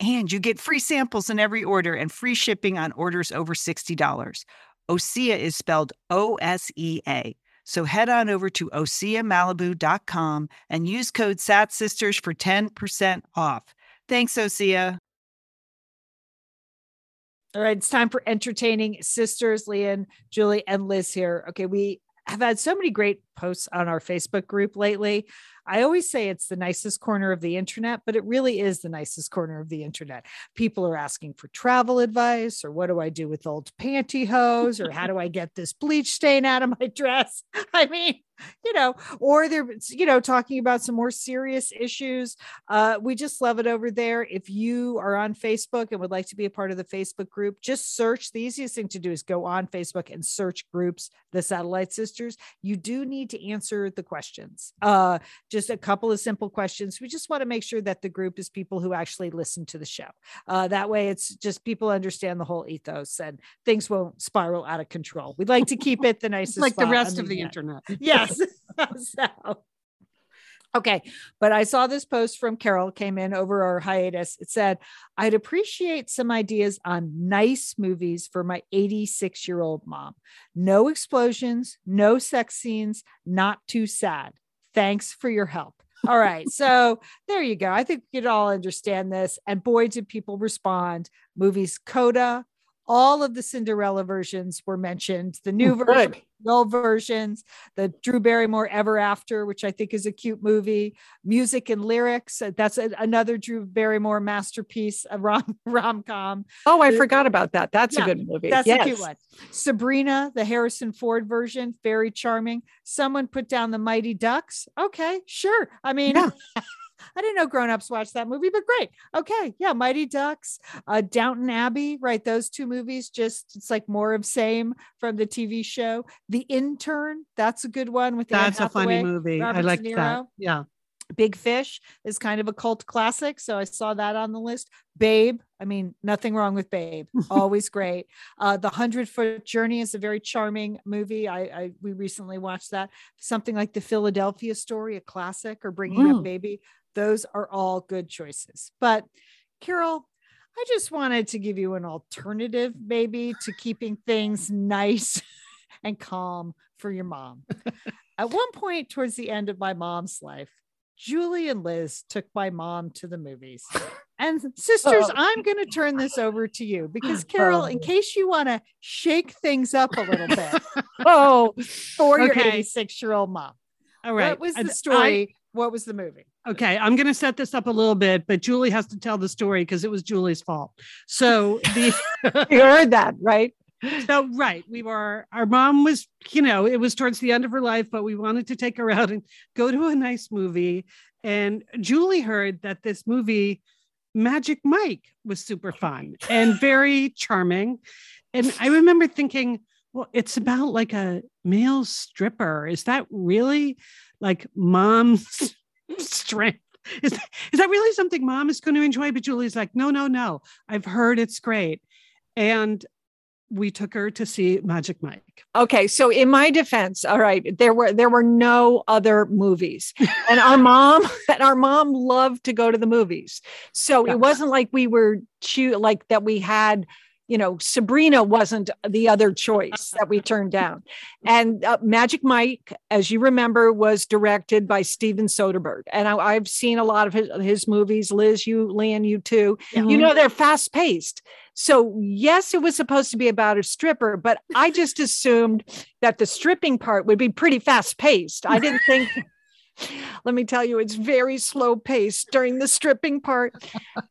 And you get free samples in every order and free shipping on orders over $60. Osea is spelled O S E A. So head on over to OseaMalibu.com and use code SATSisters for 10% off. Thanks, Osea. All right, it's time for entertaining sisters, Lian, Julie, and Liz here. Okay, we have had so many great posts on our Facebook group lately. I always say it's the nicest corner of the internet, but it really is the nicest corner of the internet. People are asking for travel advice, or what do I do with old pantyhose, or how do I get this bleach stain out of my dress? I mean, you know, or they're, you know, talking about some more serious issues. Uh, we just love it over there. If you are on Facebook and would like to be a part of the Facebook group, just search. The easiest thing to do is go on Facebook and search groups, the Satellite Sisters. You do need to answer the questions. Uh, just a couple of simple questions. We just want to make sure that the group is people who actually listen to the show. Uh, that way, it's just people understand the whole ethos and things won't spiral out of control. We'd like to keep it the nicest, like the rest of the internet. Yes. so, okay. But I saw this post from Carol came in over our hiatus. It said, I'd appreciate some ideas on nice movies for my 86 year old mom. No explosions, no sex scenes, not too sad. Thanks for your help. All right. So there you go. I think we could all understand this. And boy, did people respond. Movies Coda, all of the Cinderella versions were mentioned. The new version, Good. the old versions, the Drew Barrymore Ever After, which I think is a cute movie, music and lyrics. uh, That's a- another Drew Barrymore masterpiece, a rom rom com. Oh, I forgot about that. That's yeah, a good movie. That's yes. a cute one. Sabrina, the Harrison Ford version, very charming. Someone put down the Mighty Ducks. Okay, sure. I mean, Yeah. I didn't know grown-ups watched that movie, but great. Okay, yeah, Mighty Ducks, uh, Downton Abbey, right? Those two movies, just it's like more of same from the TV show. The Intern, that's a good one with Anne That's a funny movie. Robert I like that. Yeah. Big Fish is kind of a cult classic. So I saw that on the list. Babe, I mean, nothing wrong with Babe. Always great. Uh, the Hundred Foot Journey is a very charming movie. I, I we recently watched that. Something like the Philadelphia Story, a classic, or Bringing Up Mm. Baby. Those are all good choices. But Carol, I just wanted to give you an alternative, maybe, to keeping things nice and calm for your mom. At one point towards the end of my mom's life, Julie and Liz took my mom to the movies. And sisters, Oh. I'm going to turn this over to you because Carol, in oh. case you want to shake things up a little bit Oh, for your 86 year old mom. All right. What was And the story? What was the movie? Okay, I'm going to set this up a little bit, but Julie has to tell the story because it was Julie's fault. So the you heard that, right? so right we were our mom was you know it was towards the end of her life but we wanted to take her out and go to a nice movie and julie heard that this movie magic mike was super fun and very charming and i remember thinking well it's about like a male stripper is that really like mom's strength is that, is that really something mom is going to enjoy but julie's like no no no i've heard it's great and we took her to see Magic Mike. Okay, so in my defense, all right, there were there were no other movies, and our mom and our mom loved to go to the movies. So it wasn't like we were chew like that. We had, you know, Sabrina wasn't the other choice that we turned down, and uh, Magic Mike, as you remember, was directed by Steven Soderbergh, and I, have seen a lot of his, his movies. Liz, you, Lian, you too. Mm-hmm. You know, they're fast paced. So, yes, it was supposed to be about a stripper, but I just assumed that the stripping part would be pretty fast paced. I didn't think, let me tell you, it's very slow paced during the stripping part.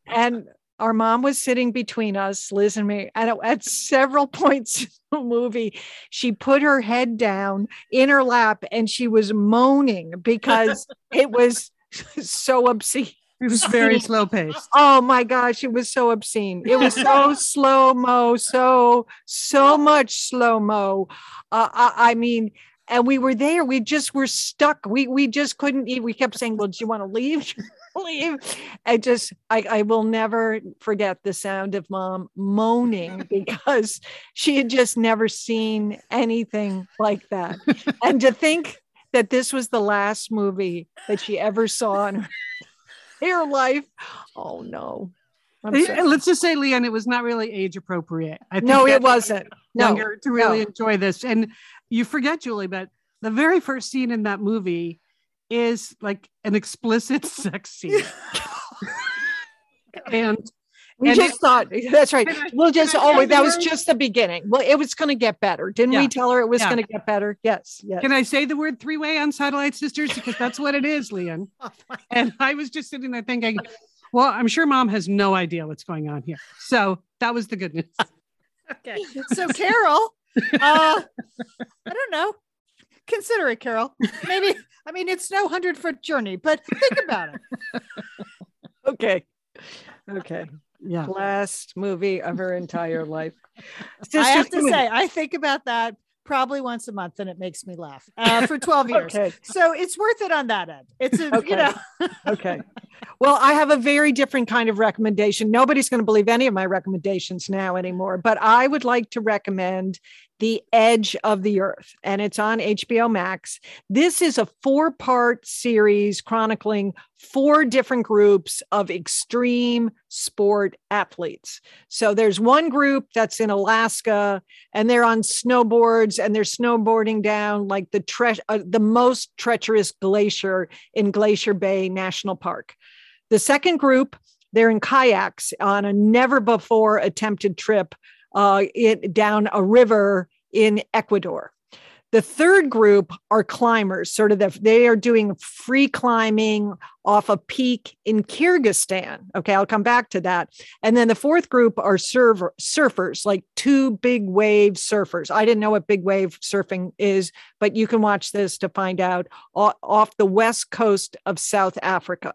And our mom was sitting between us, Liz and me, and at several points in the movie, she put her head down in her lap and she was moaning because it was so obscene. It was very slow paced. Oh my gosh, it was so obscene. It was so slow mo, so so much slow mo. Uh, I, I, mean, and we were there. We just were stuck. We we just couldn't eat. We kept saying, "Well, do you want to leave?" leave. I just I, I will never forget the sound of mom moaning because she had just never seen anything like that. And to think that this was the last movie that she ever saw in her life. Oh no. Let's just say, Lian, it was not really age appropriate. I no, it wasn't. No, to really no. enjoy this. And you forget, Julie, but the very first scene in that movie is like an explicit sex scene. and we and just it, thought that's right. We'll just oh that was just the beginning. Well, it was going to get better. Didn't yeah. we tell her it was yeah. going to get better? Yes. Yes. Can I say the word three way on Satellite Sisters because that's what it is, Lian. Oh and I was just sitting there thinking, well, I'm sure mom has no idea what's going on here. So that was the good news. okay. So Carol, uh, I don't know. Consider it, Carol. Maybe I mean it's no hundred foot journey, but think about it. okay. Okay yeah. last movie of her entire life. I have to say, I think about that probably once a month and it makes me laugh uh, for 12 years. okay. So it's worth it on that end. It's, a, okay. you know. okay. Well, I have a very different kind of recommendation. Nobody's going to believe any of my recommendations now anymore, but I would like to recommend the Edge of the Earth, and it's on HBO Max. This is a four part series chronicling four different groups of extreme sport athletes. So there's one group that's in Alaska, and they're on snowboards, and they're snowboarding down like the tre- uh, the most treacherous glacier in Glacier Bay National Park. The second group, they're in kayaks on a never before attempted trip uh, it, down a river in Ecuador. The third group are climbers, sort of the, they are doing free climbing off a peak in Kyrgyzstan. Okay, I'll come back to that. And then the fourth group are server, surfers, like two big wave surfers. I didn't know what big wave surfing is, but you can watch this to find out off the west coast of South Africa.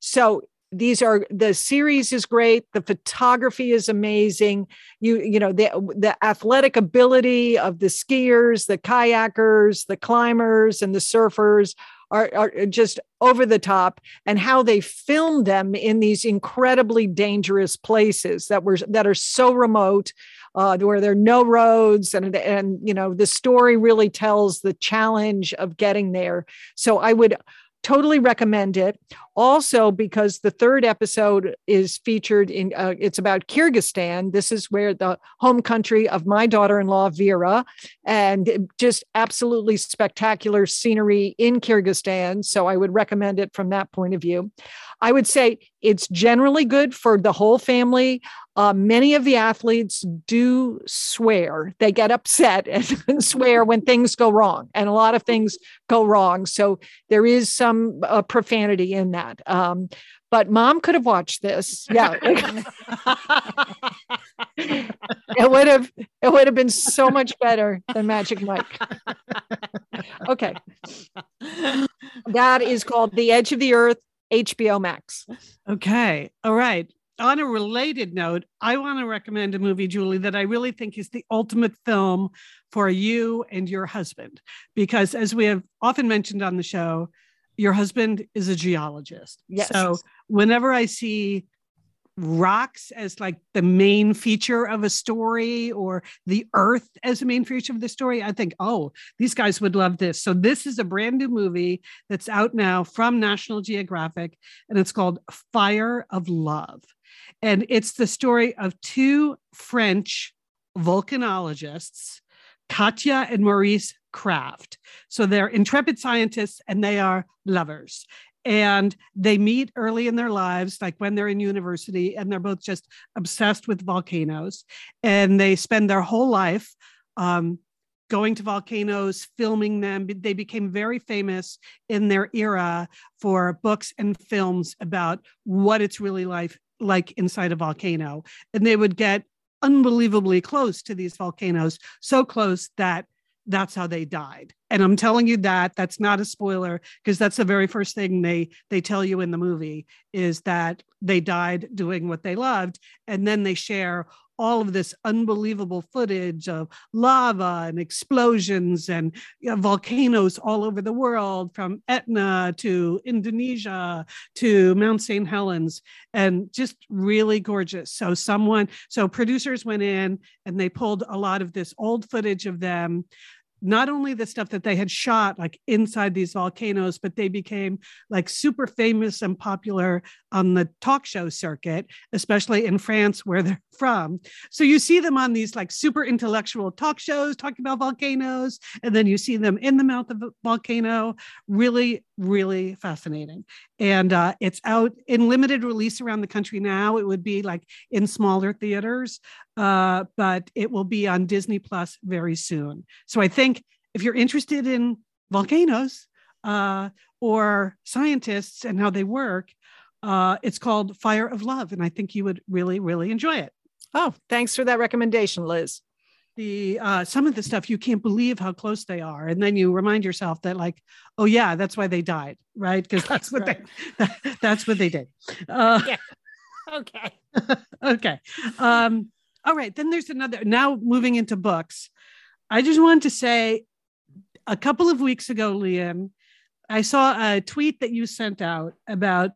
So these are the series is great the photography is amazing. You you know the the athletic ability of the skiers the kayakers the climbers and the surfers are, are just over the top and how they filmed them in these incredibly dangerous places that were that are so remote uh, where there are no roads and and you know the story really tells the challenge of getting there. So i would totally recommend it. Also because the third episode is featured in uh, it's about kyrgyzstan. This is where the home country of my daughter-in-law vera and just absolutely spectacular scenery in kyrgyzstan. So i would recommend it from that point of view. I would say it's generally good for the whole family. Uh, many of the athletes do swear. They get upset and swear when things go wrong, and a lot of things go wrong. So there is some uh, profanity in that. Um, but mom could have watched this. Yeah. it would have it would have been so much better than Magic Mike. okay. That is called The Edge of the Earth, HBO Max. Okay. All right. On a related note, I want to recommend a movie, Julie, that I really think is the ultimate film for you and your husband. Because as we have often mentioned on the show, your husband is a geologist. Yes. So whenever I see rocks as like the main feature of a story or the earth as a main feature of the story i think oh these guys would love this. So this is a brand new movie that's out now from national geographic and it's called fire of love. And it's the story of two french volcanologists Katia and maurice Krafft so they're intrepid scientists and they are lovers and they meet early in their lives like when they're in university and they're both just obsessed with volcanoes. And they spend their whole life um, going to volcanoes filming them. They became very famous in their era for books and films about what it's really like like inside a volcano. And they would get unbelievably close to these volcanoes so close that that's how they died and i'm telling you that that's not a spoiler because that's the very first thing they they tell you in the movie is that they died doing what they loved and then they share all of this unbelievable footage of lava and explosions and you know, volcanoes all over the world from Etna to Indonesia to Mount St. Helens and just really gorgeous. So someone so producers went in and they pulled a lot of this old footage of them not only the stuff that they had shot like inside these volcanoes, but they became like super famous and popular on the talk show circuit, especially in France, where they're from. So you see them on these like super intellectual talk shows talking about volcanoes, and then you see them in the mouth of a volcano. Really, really fascinating. And uh, it's out in limited release around the country now. It would be like in smaller theaters, uh, but it will be on Disney Plus very soon. So I think if you're interested in volcanoes uh, or scientists and how they work, uh, it's called Fire of Love. And I think you would really, really enjoy it. Oh, thanks for that recommendation, Liz. The uh, some of the stuff you can't believe how close they are, and then you remind yourself that, like, oh yeah, that's why they died, right? Because that's what Right. they that's what they did. Uh, Yeah. Okay. okay. Um, all right. Then there's another. Now moving into books, I just wanted to say, a couple of weeks ago, Lian, I saw a tweet that you sent out about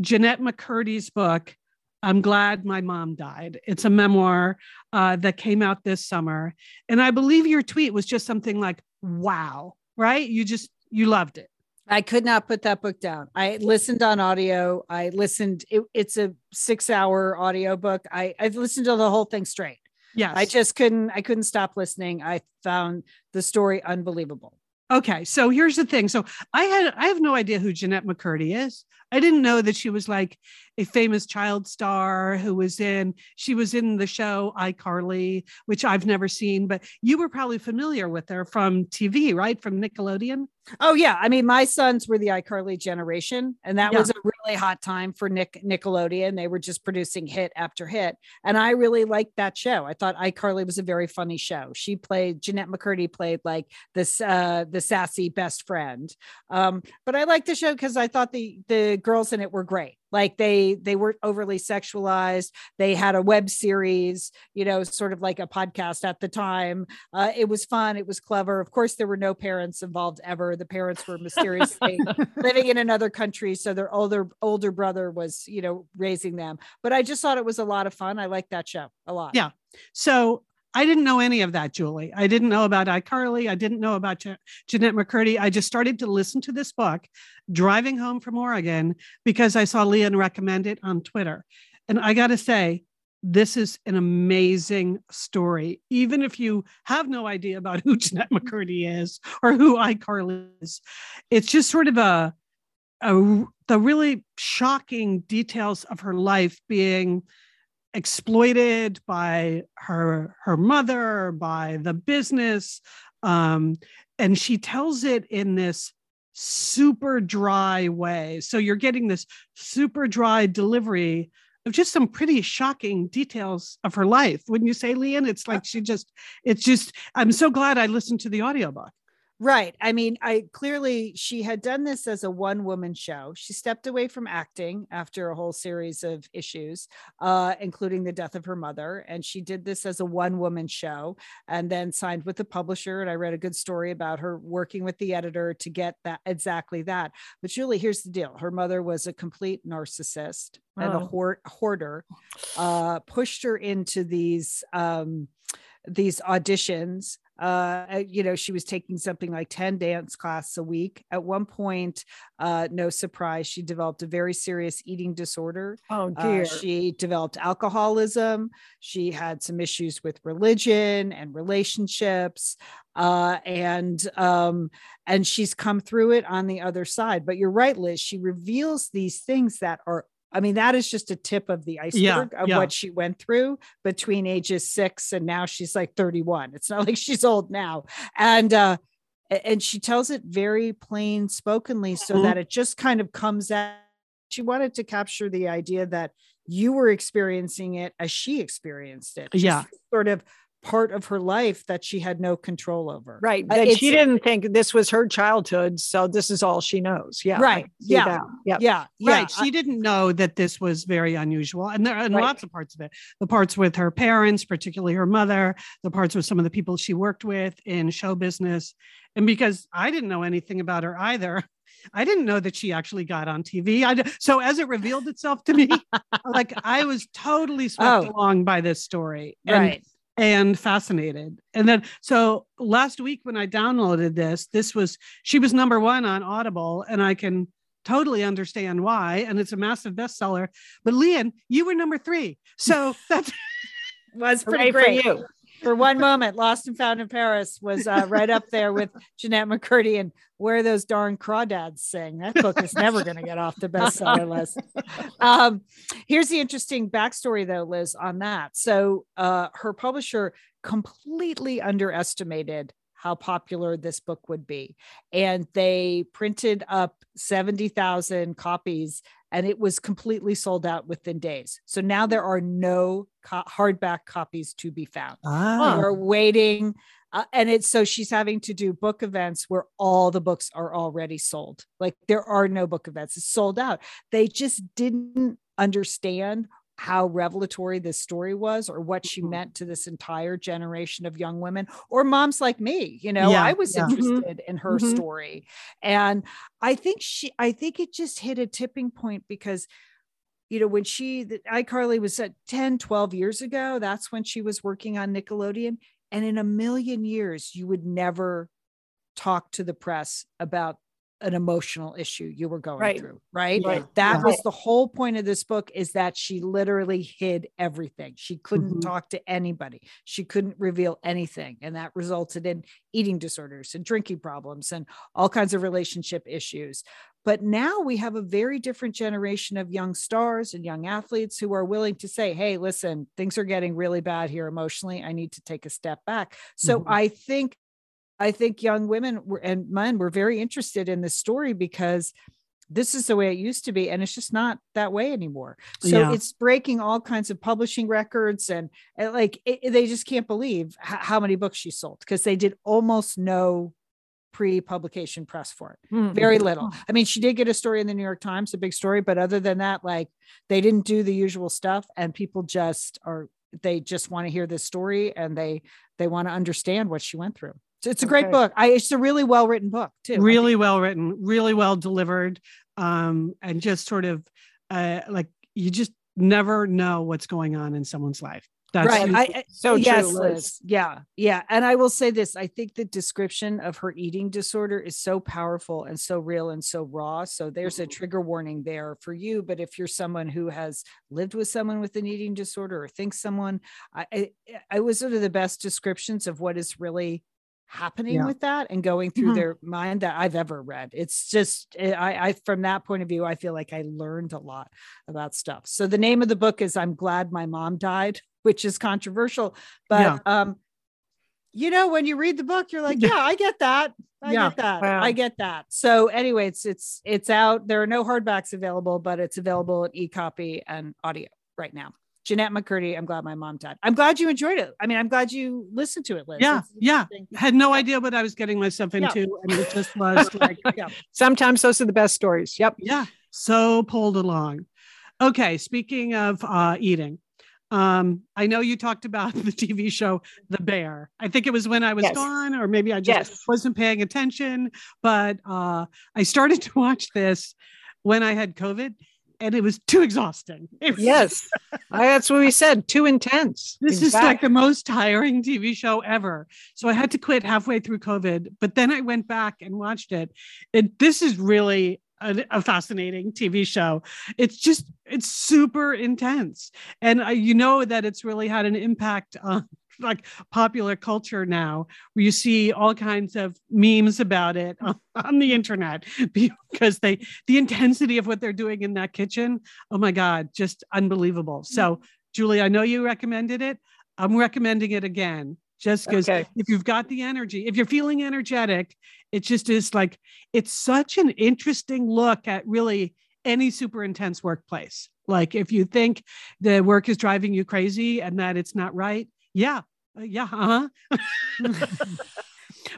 Jennette McCurdy's book. I'm glad my mom died. It's a memoir uh, that came out this summer, and I believe your tweet was just something like, "Wow!" Right? You just you loved it. I could not put that book down. I listened on audio. I listened. It, it's a six-hour audio book. I I listened to the whole thing straight. Yes. I just couldn't. I couldn't stop listening. I found the story unbelievable. Okay, so here's the thing. So I had I have no idea who Jennette McCurdy is. I didn't know that she was like a famous child star who was in she was in the show iCarly, which I've never seen, but you were probably familiar with her from TV, right? From Nickelodeon. Oh yeah, I mean, my sons were the iCarly generation, and that Yeah. was a really hot time for Nick Nickelodeon. They were just producing hit after hit, and I really liked that show. I thought iCarly was a very funny show. She played Jennette McCurdy played like this uh, the sassy best friend, um, but I liked the show because I thought the the girls in it were great. Like they they weren't overly sexualized. They had a web series, you know, sort of like a podcast at the time. Uh, it was fun. It was clever. Of course, there were no parents involved ever. The parents were mysteriously living in another country, so their older older brother was, you know, raising them. But I just thought it was a lot of fun. I liked that show a lot. Yeah. So I didn't know any of that, Julie. I didn't know about iCarly. I didn't know about Je- Jennette McCurdy. I just started to listen to this book driving home from Oregon because I saw Lian recommend it on Twitter. And I got to say, this is an amazing story. Even if you have no idea about who Jennette McCurdy is or who iCarly is, it's just sort of a uh, the really shocking details of her life being exploited by her her mother by the business um, and she tells it in this super dry way. So you're getting this super dry delivery of just some pretty shocking details of her life wouldn't you say Lian it's like she just it's just i'm so glad i listened to the audiobook Right. I mean, I clearly she had done this as a one woman show. She stepped away from acting after a whole series of issues, uh, including the death of her mother. And she did this as a one woman show and then signed with the publisher. And I read a good story about her working with the editor to get that exactly that. But Julie, here's the deal her mother was a complete narcissist and a Oh. hoard, hoarder, uh, pushed her into these. Um, these auditions uh uh, you know she was taking something like 10 dance classes a week. At one point uh no surprise she developed a very serious eating disorder. Oh Uh, dear. she developed alcoholism. She had some issues with religion and relationships uh and um and she's come through it on the other side. But you're right liz she reveals these things that are I mean, that is just a tip of the iceberg of yeah. what she went through between ages six and now she's like 31. It's not like she's old now. And uh and she tells it very plain spokenly so Mhm. that it just kind of comes out. She wanted to capture the idea that you were experiencing it as she experienced it. Yeah. Sort of part of her life that she had no control over. Right. Uh, That she didn't think this was her childhood. So this is all she knows. Yeah. Right. Yeah. that. Yeah. Yeah. Yeah. right she didn't know that this was very unusual and there are Right. lots of parts of it the parts with her parents particularly her mother the parts with some of the people she worked with in show business and because i didn't know anything about her either i didn't know that she actually got on tv I, d- so as it revealed itself to me like i was totally swept Oh. along by this story and right. And fascinated. And then, so last week when I downloaded this, this was, she was number one on Audible, and I can totally understand why. And it's a massive bestseller. But Lian, you were number three. So that Was pretty Hooray for great. you. For one moment, Lost and Found in Paris was uh, right up there with Jennette McCurdy and Where Those Darn Crawdads Sing. That book is never going to get off the bestseller list. Um, here's the interesting backstory, though, Liz, on that. So uh, her publisher completely underestimated how popular this book would be. And they printed up 70,000 copies and it was completely sold out within days. So now there are no co- hardback copies to be found. Ah. We're waiting. Uh, and it's so she's having to do book events where all the books are already sold. Like there are no book events, it's sold out. They just didn't understand how revelatory this story was or what she Mhm. meant to this entire generation of young women or moms like me you know Yeah, i was yeah. Mhm. interested in her Mhm. story and i think she i think it just hit a tipping point because you know when she the- icarly was at 10 12 years ago that's when she was working on nickelodeon and in a million years you would never talk to the press about an emotional issue you were going Right. through right Right. that was the whole point of this book is that she literally hid everything she couldn't Mhm. talk to anybody she couldn't reveal anything and that resulted in eating disorders and drinking problems and all kinds of relationship issues but now we have a very different generation of young stars and young athletes who are willing to say, hey, listen, things are getting really bad here emotionally. I need to take a step back. So Mhm. I think I think young women were, and men were very interested in this story because this is the way it used to be and it's just not that way anymore so Yeah. it's breaking all kinds of publishing records and, and like it, they just can't believe h- how many books she sold because they did almost no pre-publication press for it Hmm. very little. I mean, she did get a story in the New York Times, a big story, but other than that, like they didn't do the usual stuff, and people just are they just want to hear this story and they they want to understand what she went through. So it's a great Okay. book. I it's a really well written book too. Really well written, really well delivered, um, and just sort of uh, like you just never know what's going on in someone's life. That's right. I, I- So yes, Liz. Liz. Yeah, yeah. And I will say this: I think the description of her eating disorder is so powerful and so real and so raw. So there's a trigger warning there for you. But if you're someone who has lived with someone with an eating disorder or thinks someone, I, I, I was sort of the best descriptions of what is really happening Yeah. with that and going through Mhm. their mind that I've ever read. It's just eh, I, I from that point of view, I feel like I learned a lot about stuff. So the name of the book is I'm glad my mom died, which is controversial, but Yeah. um you know when you read the book you're like yeah i get that i Yeah. get that Wow. i get that so anyway it's it's it's out there are no hardbacks available but it's available in e-copy and audio right now jennette mccurdy i'm glad my mom died i'm glad you enjoyed it i mean i'm glad you listened to it liz Yeah, yeah. Had no idea what I was getting myself Yeah. into. And it just was like, yeah Sometimes those are the best stories. Yep. yeah, so pulled along. Okay, speaking of uh, eating, um, I know you talked about the TV show The Bear. I think it was when I was Yes. gone, or maybe I just Yes. wasn't paying attention. But uh, I started to watch this when I had COVID, and it was too exhausting. Was- Yes. That's what we said. Too intense. This is like the most tiring TV show ever. So I had to quit halfway through COVID, but then I went back and watched it. It this is really a, a fascinating TV show. It's just it's super intense, and I, you know that it's really had an impact on like popular culture now where you see all kinds of memes about it on, on the internet because they the intensity of what they're doing in that kitchen oh my god just unbelievable so mm-hmm. Julie, I know you recommended it. I'm recommending it again just because Okay. if you've got the energy, if you're feeling energetic, it just is like it's such an interesting look at really any super intense workplace. Like if you think the work is driving you crazy and that it's not right, yeah, uh, yeah, uh-huh.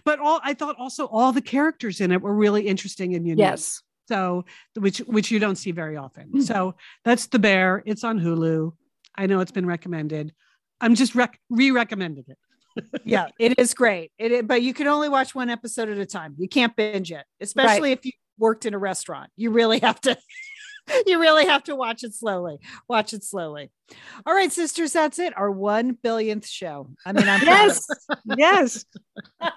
but all I thought also all the characters in it were really interesting and unique. Yes. so which which you don't see very often. So that's the bear. It's on hulu. I know it's been recommended. I'm just rec- re-recommending it. Yeah it is great. It is, but you can only watch one episode at a time. You can't binge it especially if you worked in a restaurant. You really have to you really have to watch it slowly watch it slowly all right sisters that's it our one billionth show i mean i'm Yes. yes.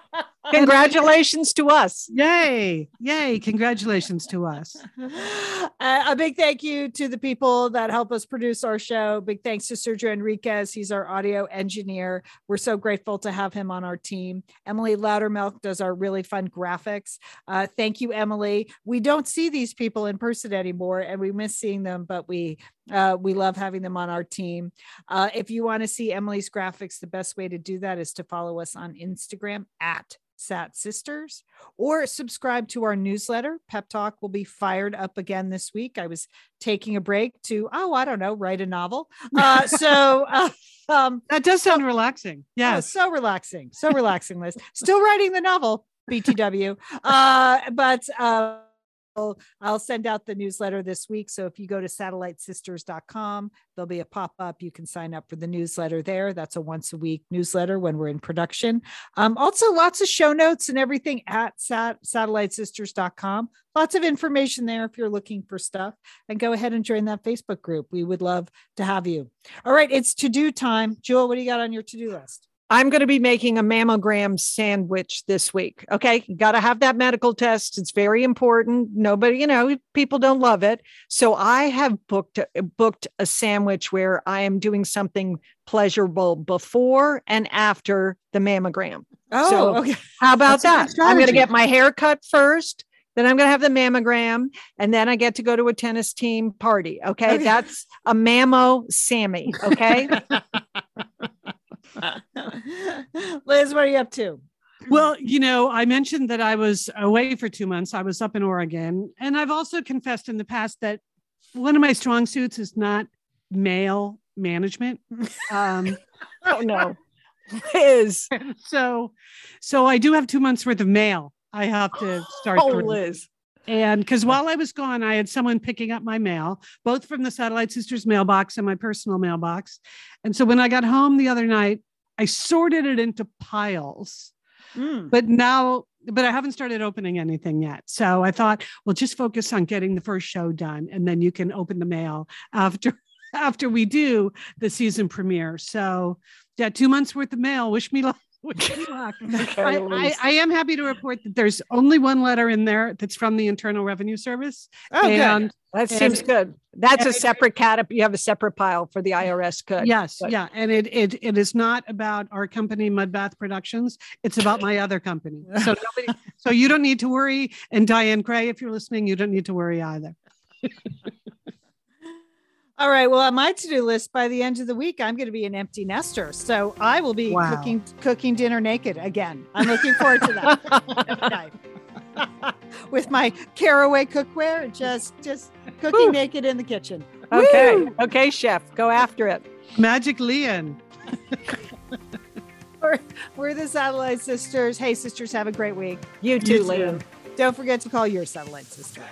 Congratulations to us. yay yay congratulations to us Uh, a big thank you to the people that help us produce our show. Big thanks to Sergio Enriquez. He's our audio engineer. We're so grateful to have him on our team. Emily Loudermilk does our really fun graphics. Uh, thank you, Emily. We don't see these people in person anymore, and we miss seeing them, but we uh, we love having them on our team. Uh, if you want to see Emily's graphics, the best way to do that is to follow us on Instagram at Sat Sisters or subscribe to our newsletter. Pep Talk will be fired up again this week. I was taking a break to, oh, I don't know, write a novel. Uh, so, uh, um, that does sound relaxing oh, so relaxing, so relaxing, Liz. Still writing the novel, BTW. Uh, but uh, I'll- send out the newsletter this week. So if you go to satellitesisters.com, there'll be a pop up. You can sign up for the newsletter there. That's a once a week newsletter when we're in production. Um, also, lots of show notes and everything at sat- satellitesisters.com. Lots of information there if you're looking for stuff. And go ahead and join that Facebook group. We would love to have you. All right, it's to do time. Jewel, what do you got on your to do list? I'm going to be making a mammogram sandwich this week. Okay. Got to have that medical test. It's very important. Nobody, you know, people don't love it. So I have booked booked a sandwich where I am doing something pleasurable before and after the mammogram. Oh, So- okay. How about That's that? I'm going to get my hair cut first. Then I'm going to have the mammogram and then I get to go to a tennis team party. Okay. Okay. That's a mammo Sammy. Okay. Liz, what are you up to? Well, you know, I mentioned that I was away for two months. I was up in Oregon. And I've also confessed in the past that one of my strong suits is not male management. Um, oh, no. Liz. so, so I do have two months worth of mail. I have to start. Oh. Liz. And because while I was gone, I had someone picking up my mail, both from the Satellite Sisters mailbox and my personal mailbox. And so when I got home the other night, I sorted it into piles. Mm. But now, but I haven't started opening anything yet. So I thought, well, just focus on getting the first show done, and then you can open the mail after after we do the season premiere. So yeah, two months worth of mail. Wish me luck. Wish me luck. Okay, I, I, I am happy to report that there's only one letter in there that's from the Internal Revenue Service. Oh, good. and that seems and- good. That's a separate cat. You have a separate pile for the IRS. Good. yes, But- yeah, and it, it it is not about our company Mudbath Productions. It's about my other company. So nobody, so you don't need to worry. And Diane Gray, if you're listening, you don't need to worry either. All right. Well, on my to-do list by the end of the week, I'm going to be an empty nester. So I will be Wow. cooking cooking dinner naked again. I'm looking forward to that. Okay. With my caraway cookware, just just cooking Woo. naked in the kitchen. Okay. Woo! Okay, chef. Go after it. Magic Leon. We're, we're the Satellite Sisters. Hey, sisters, have a great week. You too, too. Lian. Don't forget to call your satellite sister.